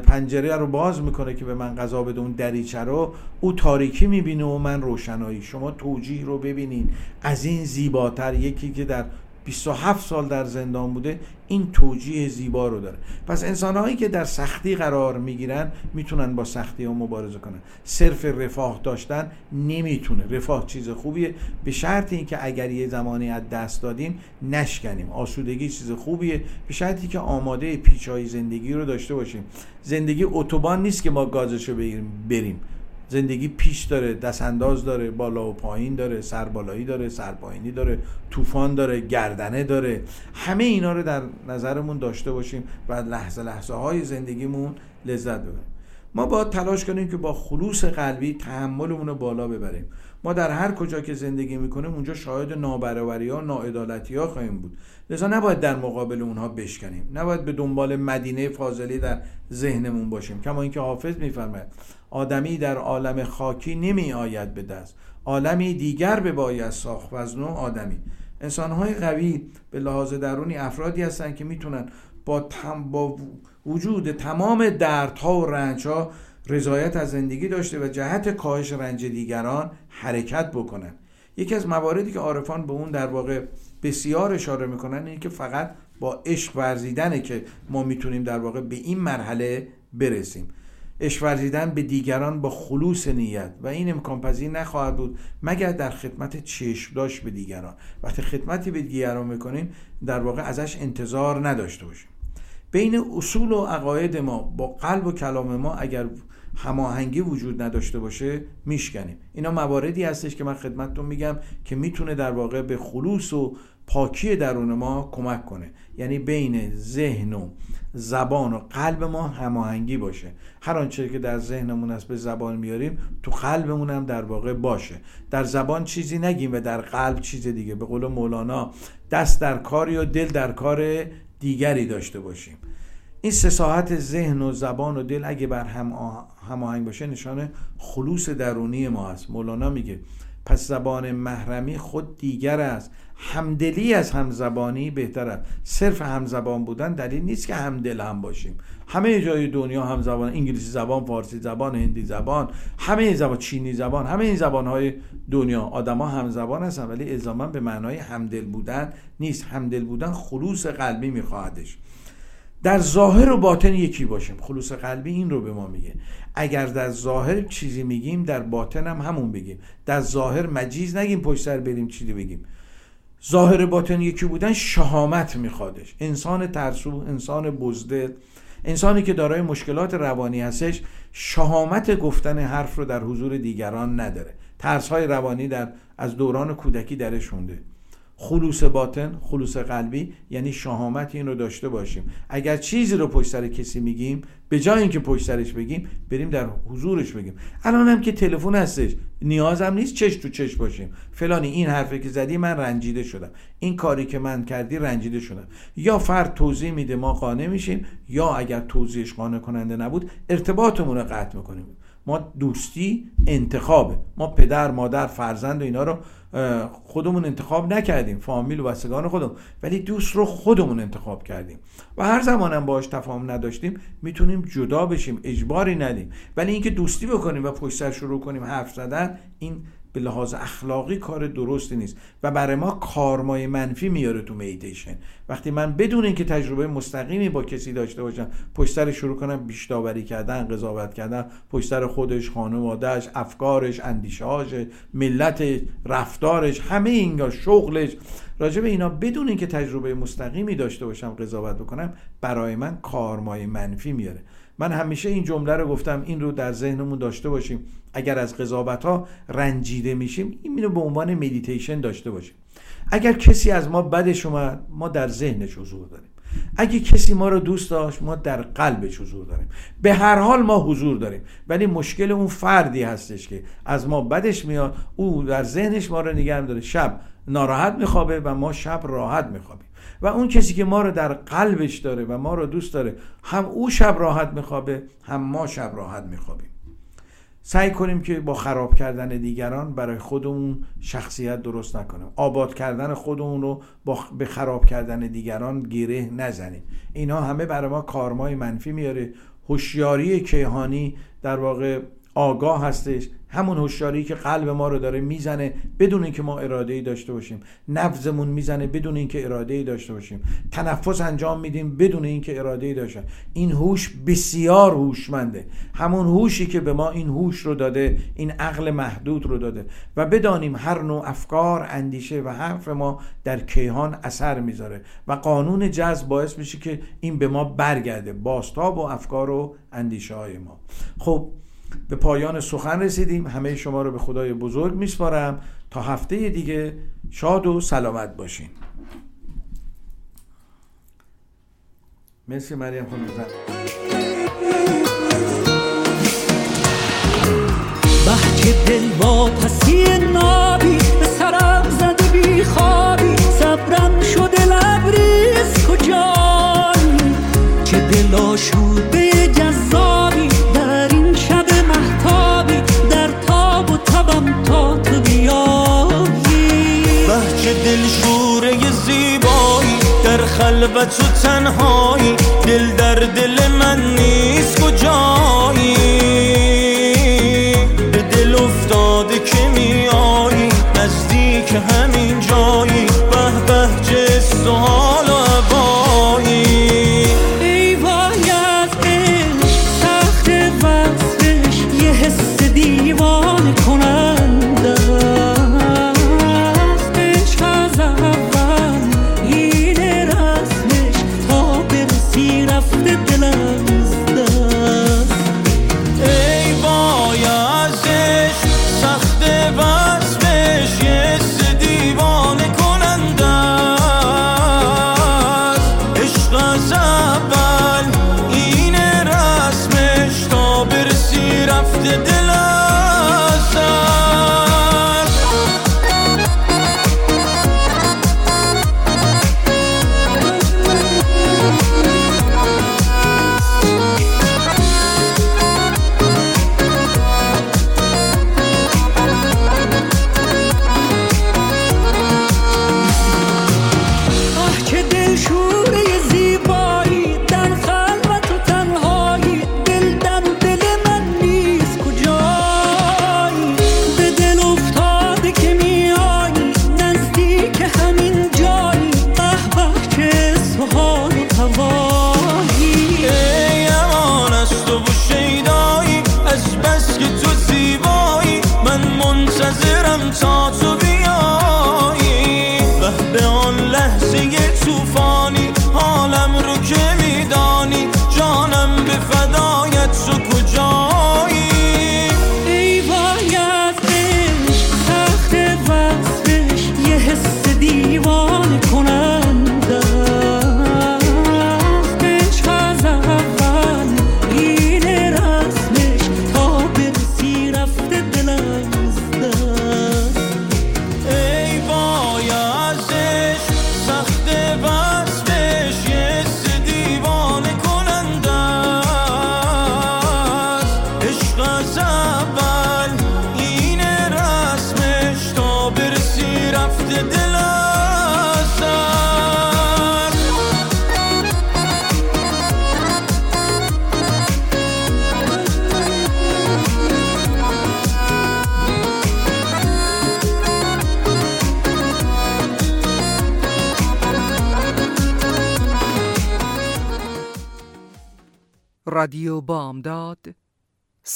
پنجره رو باز می‌کنه که به من غذا بده اون دریچه رو او تاریکی می‌بینه و من روشنایی. شما توجیه رو ببینین. از این زیباتر یکی که در 27 سال در زندان بوده این توجیه زیبا رو داره. پس انسانهایی که در سختی قرار می‌گیرن می‌تونن با سختی ها مبارزه کنن. صرف رفاه داشتن نمی‌تونه. رفاه چیز خوبیه. به شرط اینکه اگر یه زمانی از دست دادیم نشکنیم. آسودگی چیز خوبیه. به شرطی که آماده پیچهای زندگی رو داشته باشیم. زندگی اتوبان نیست که ما گازشو بریم. زندگی پیش داره دست انداز داره بالا و پایین داره سربالایی داره سرپایینی داره طوفان داره گردنه داره. همه اینا رو در نظرمون داشته باشیم و لحظه لحظه های زندگیمون لذت ببریم. ما باید تلاش کنیم که با خلوص قلبی تحملمون رو بالا ببریم. ما در هر کجا که زندگی می‌کنیم اونجا شاهد نابرابری ها ناعدالتی ها خواهیم بود. لذا نباید در مقابل اونها بشکنیم. نباید به دنبال مدینه فاضلی در ذهنمون باشیم. کما اینکه حافظ میفرماید آدمی در عالم خاکی نمی آید به دست. عالمی دیگر به باید ساخت و از نوع آدمی. انسانهای قوی به لحاظ درونی افرادی هستند که می‌تونن با, تم با وجود تمام دردها و رنجها رضایت از زندگی داشته و جهت کاهش رنج دیگران حرکت بکنن. یکی از مواردی که عارفان به اون در واقع بسیار اشاره می‌کنن اینه که فقط با عشق ورزیدنه که ما می‌تونیم در واقع به این مرحله برسیم. عشق ورزیدن به دیگران با خلوص نیت و این امکان پذیر نخواهد بود مگر در خدمت چشم داشت به دیگران. وقتی خدمتی به دیگران می‌کنیم در واقع ازش انتظار نداشته باشیم. بین اصول و عقاید ما با قلب و کلام ما اگر هماهنگی وجود نداشته باشه میشکنیم. اینا مواردی هستش که من خدمتتون میگم که می‌تونه در واقع به خلوص و پاکی درون ما کمک کنه. یعنی بین ذهن و زبان و قلب ما هماهنگی باشه. هر آنچه که در ذهنمون است به زبان میاریم تو قلبمون هم در واقع باشه. در زبان چیزی نگیم و در قلب چیز دیگه. به قول مولانا دست در کاری و دل در کار دیگری داشته باشیم. این سه ساعت ذهن و زبان و دل اگه بر هم هماهنگ باشه نشانه خلوص درونی ما است مولانا میگه پس زبان محرمی خود دیگر است. همدلی از همزبانی بهتر است. صرف همزبان بودن دلیل نیست که همدل هم باشیم. همه جای دنیا هم زبان انگلیسی زبان فارسی زبان هندی زبان همه زبان چینی زبان همه این زبان های دنیا آدما هم زبان هستن ولی الزاما به معنای همدل بودن نیست. همدل بودن خلوص قلبی میخواهدش. در ظاهر و باطن یکی باشیم. خلوص قلبی این رو به ما میگه. اگر در ظاهر چیزی میگیم در باطن هم همون بگیم. در ظاهر مجیز نگیم پشت سر بریم چیزی بگیم. ظاهر باطن یکی بودن شهامت میخوادش. انسان ترسو انسان بزدل انسانی که دارای مشکلات روانی هستش شهامت گفتن حرف رو در حضور دیگران نداره. ترس های روانی در از دوران کودکی درش مونده. خلوص باطن خلوص قلبی یعنی شهامت این رو داشته باشیم. اگر چیزی رو پشت سر کسی میگیم به جای اینکه پشت سرش بگیم بریم در حضورش بگیم. الان هم که تلفن هستش نیازم نیست چش تو چش باشیم. فلانی این حرفی که زدی من رنجیده شدم. این کاری که من کردی رنجیده شدم. یا فرد توضیح میده ما قانع میشیم یا اگر توضیحش قانع کننده نبود ارتباطمون رو قطع می‌کنیم. ما دوستی انتخابه. ما پدر مادر فرزند و اینا رو خودمون انتخاب نکردیم فامیل و بستگان خودمون. ولی دوست رو خودمون انتخاب کردیم. و هر زمانم باش تفاهم نداشتیم می‌تونیم جدا بشیم اجباری ندیم. ولی اینکه دوستی بکنیم و پشت سر شروع کنیم حرف زدن این به لحاظ اخلاقی کار درستی نیست. و برای ما کارمای منفی میاره تو میدیشن وقتی من بدون اینکه تجربه مستقیمی با کسی داشته باشم پشت شروع کنم بیش داوری کردن قضاوت کردن پشت سر خودش خانوادهش افکارش اندیشهاش ملت رفتارش همه اینگاه شغلش. راجع به اینا بدون اینکه تجربه مستقیمی داشته باشم قضاوت بکنم برای من کارمای منفی میاره. من همیشه این جمله رو گفتم این رو در ذهنمون داشته باشیم. اگر از قضاوت ها رنجیده میشیم این رو به عنوان مدیتیشن داشته باشیم. اگر کسی از ما بدش اومد ما در ذهنش حضور داریم. اگه کسی ما رو دوست داشت ما در قلبش حضور داریم. به هر حال ما حضور داریم. ولی مشکل اون فردی هستش که از ما بدش میاد او در ذهنش ما رو نگه داره شب ناراحت میخوابه و ما شب راحت میخوابیم. و اون کسی که ما رو در قلبش داره و ما رو دوست داره هم او شب راحت میخوابه هم ما شب راحت میخوابیم. سعی کنیم که با خراب کردن دیگران برای خودمون شخصیت درست نکنیم. آباد کردن خودمون رو با به خراب کردن دیگران گره نزنیم. اینا همه برای ما کارمای منفی میاره. هوشیاری کیهانی در واقع آگاه هستش. همون هوشیاری که قلب ما رو داره می‌زنه بدون اینکه ما اراده ای داشته باشیم. نفذمون می‌زنه بدون اینکه اراده ای داشته باشیم. تنفس انجام میدیم بدون اینکه اراده ای داشته این هوش بسیار هوشمنده. همون هوشی که به ما این هوش رو داده این عقل محدود رو داده. و بدانیم هر نوع افکار اندیشه و حرف ما در کیهان اثر می‌ذاره. و قانون جذب باعث میشه که این به ما برگرده. باستاب و افکار و اندیشه های ما. خب به پایان سخن رسیدیم. همه شما رو به خدای بزرگ میسپارم. تا هفته دیگه شاد و سلامت باشین. مرسی مریم خانم بحچه دل با پسی نابی به سرم زده بی خوابی صبرم شده لبریز کجایی؟ که دل آشوده خلوت و تنهایی دل در دل من نیست. کجایی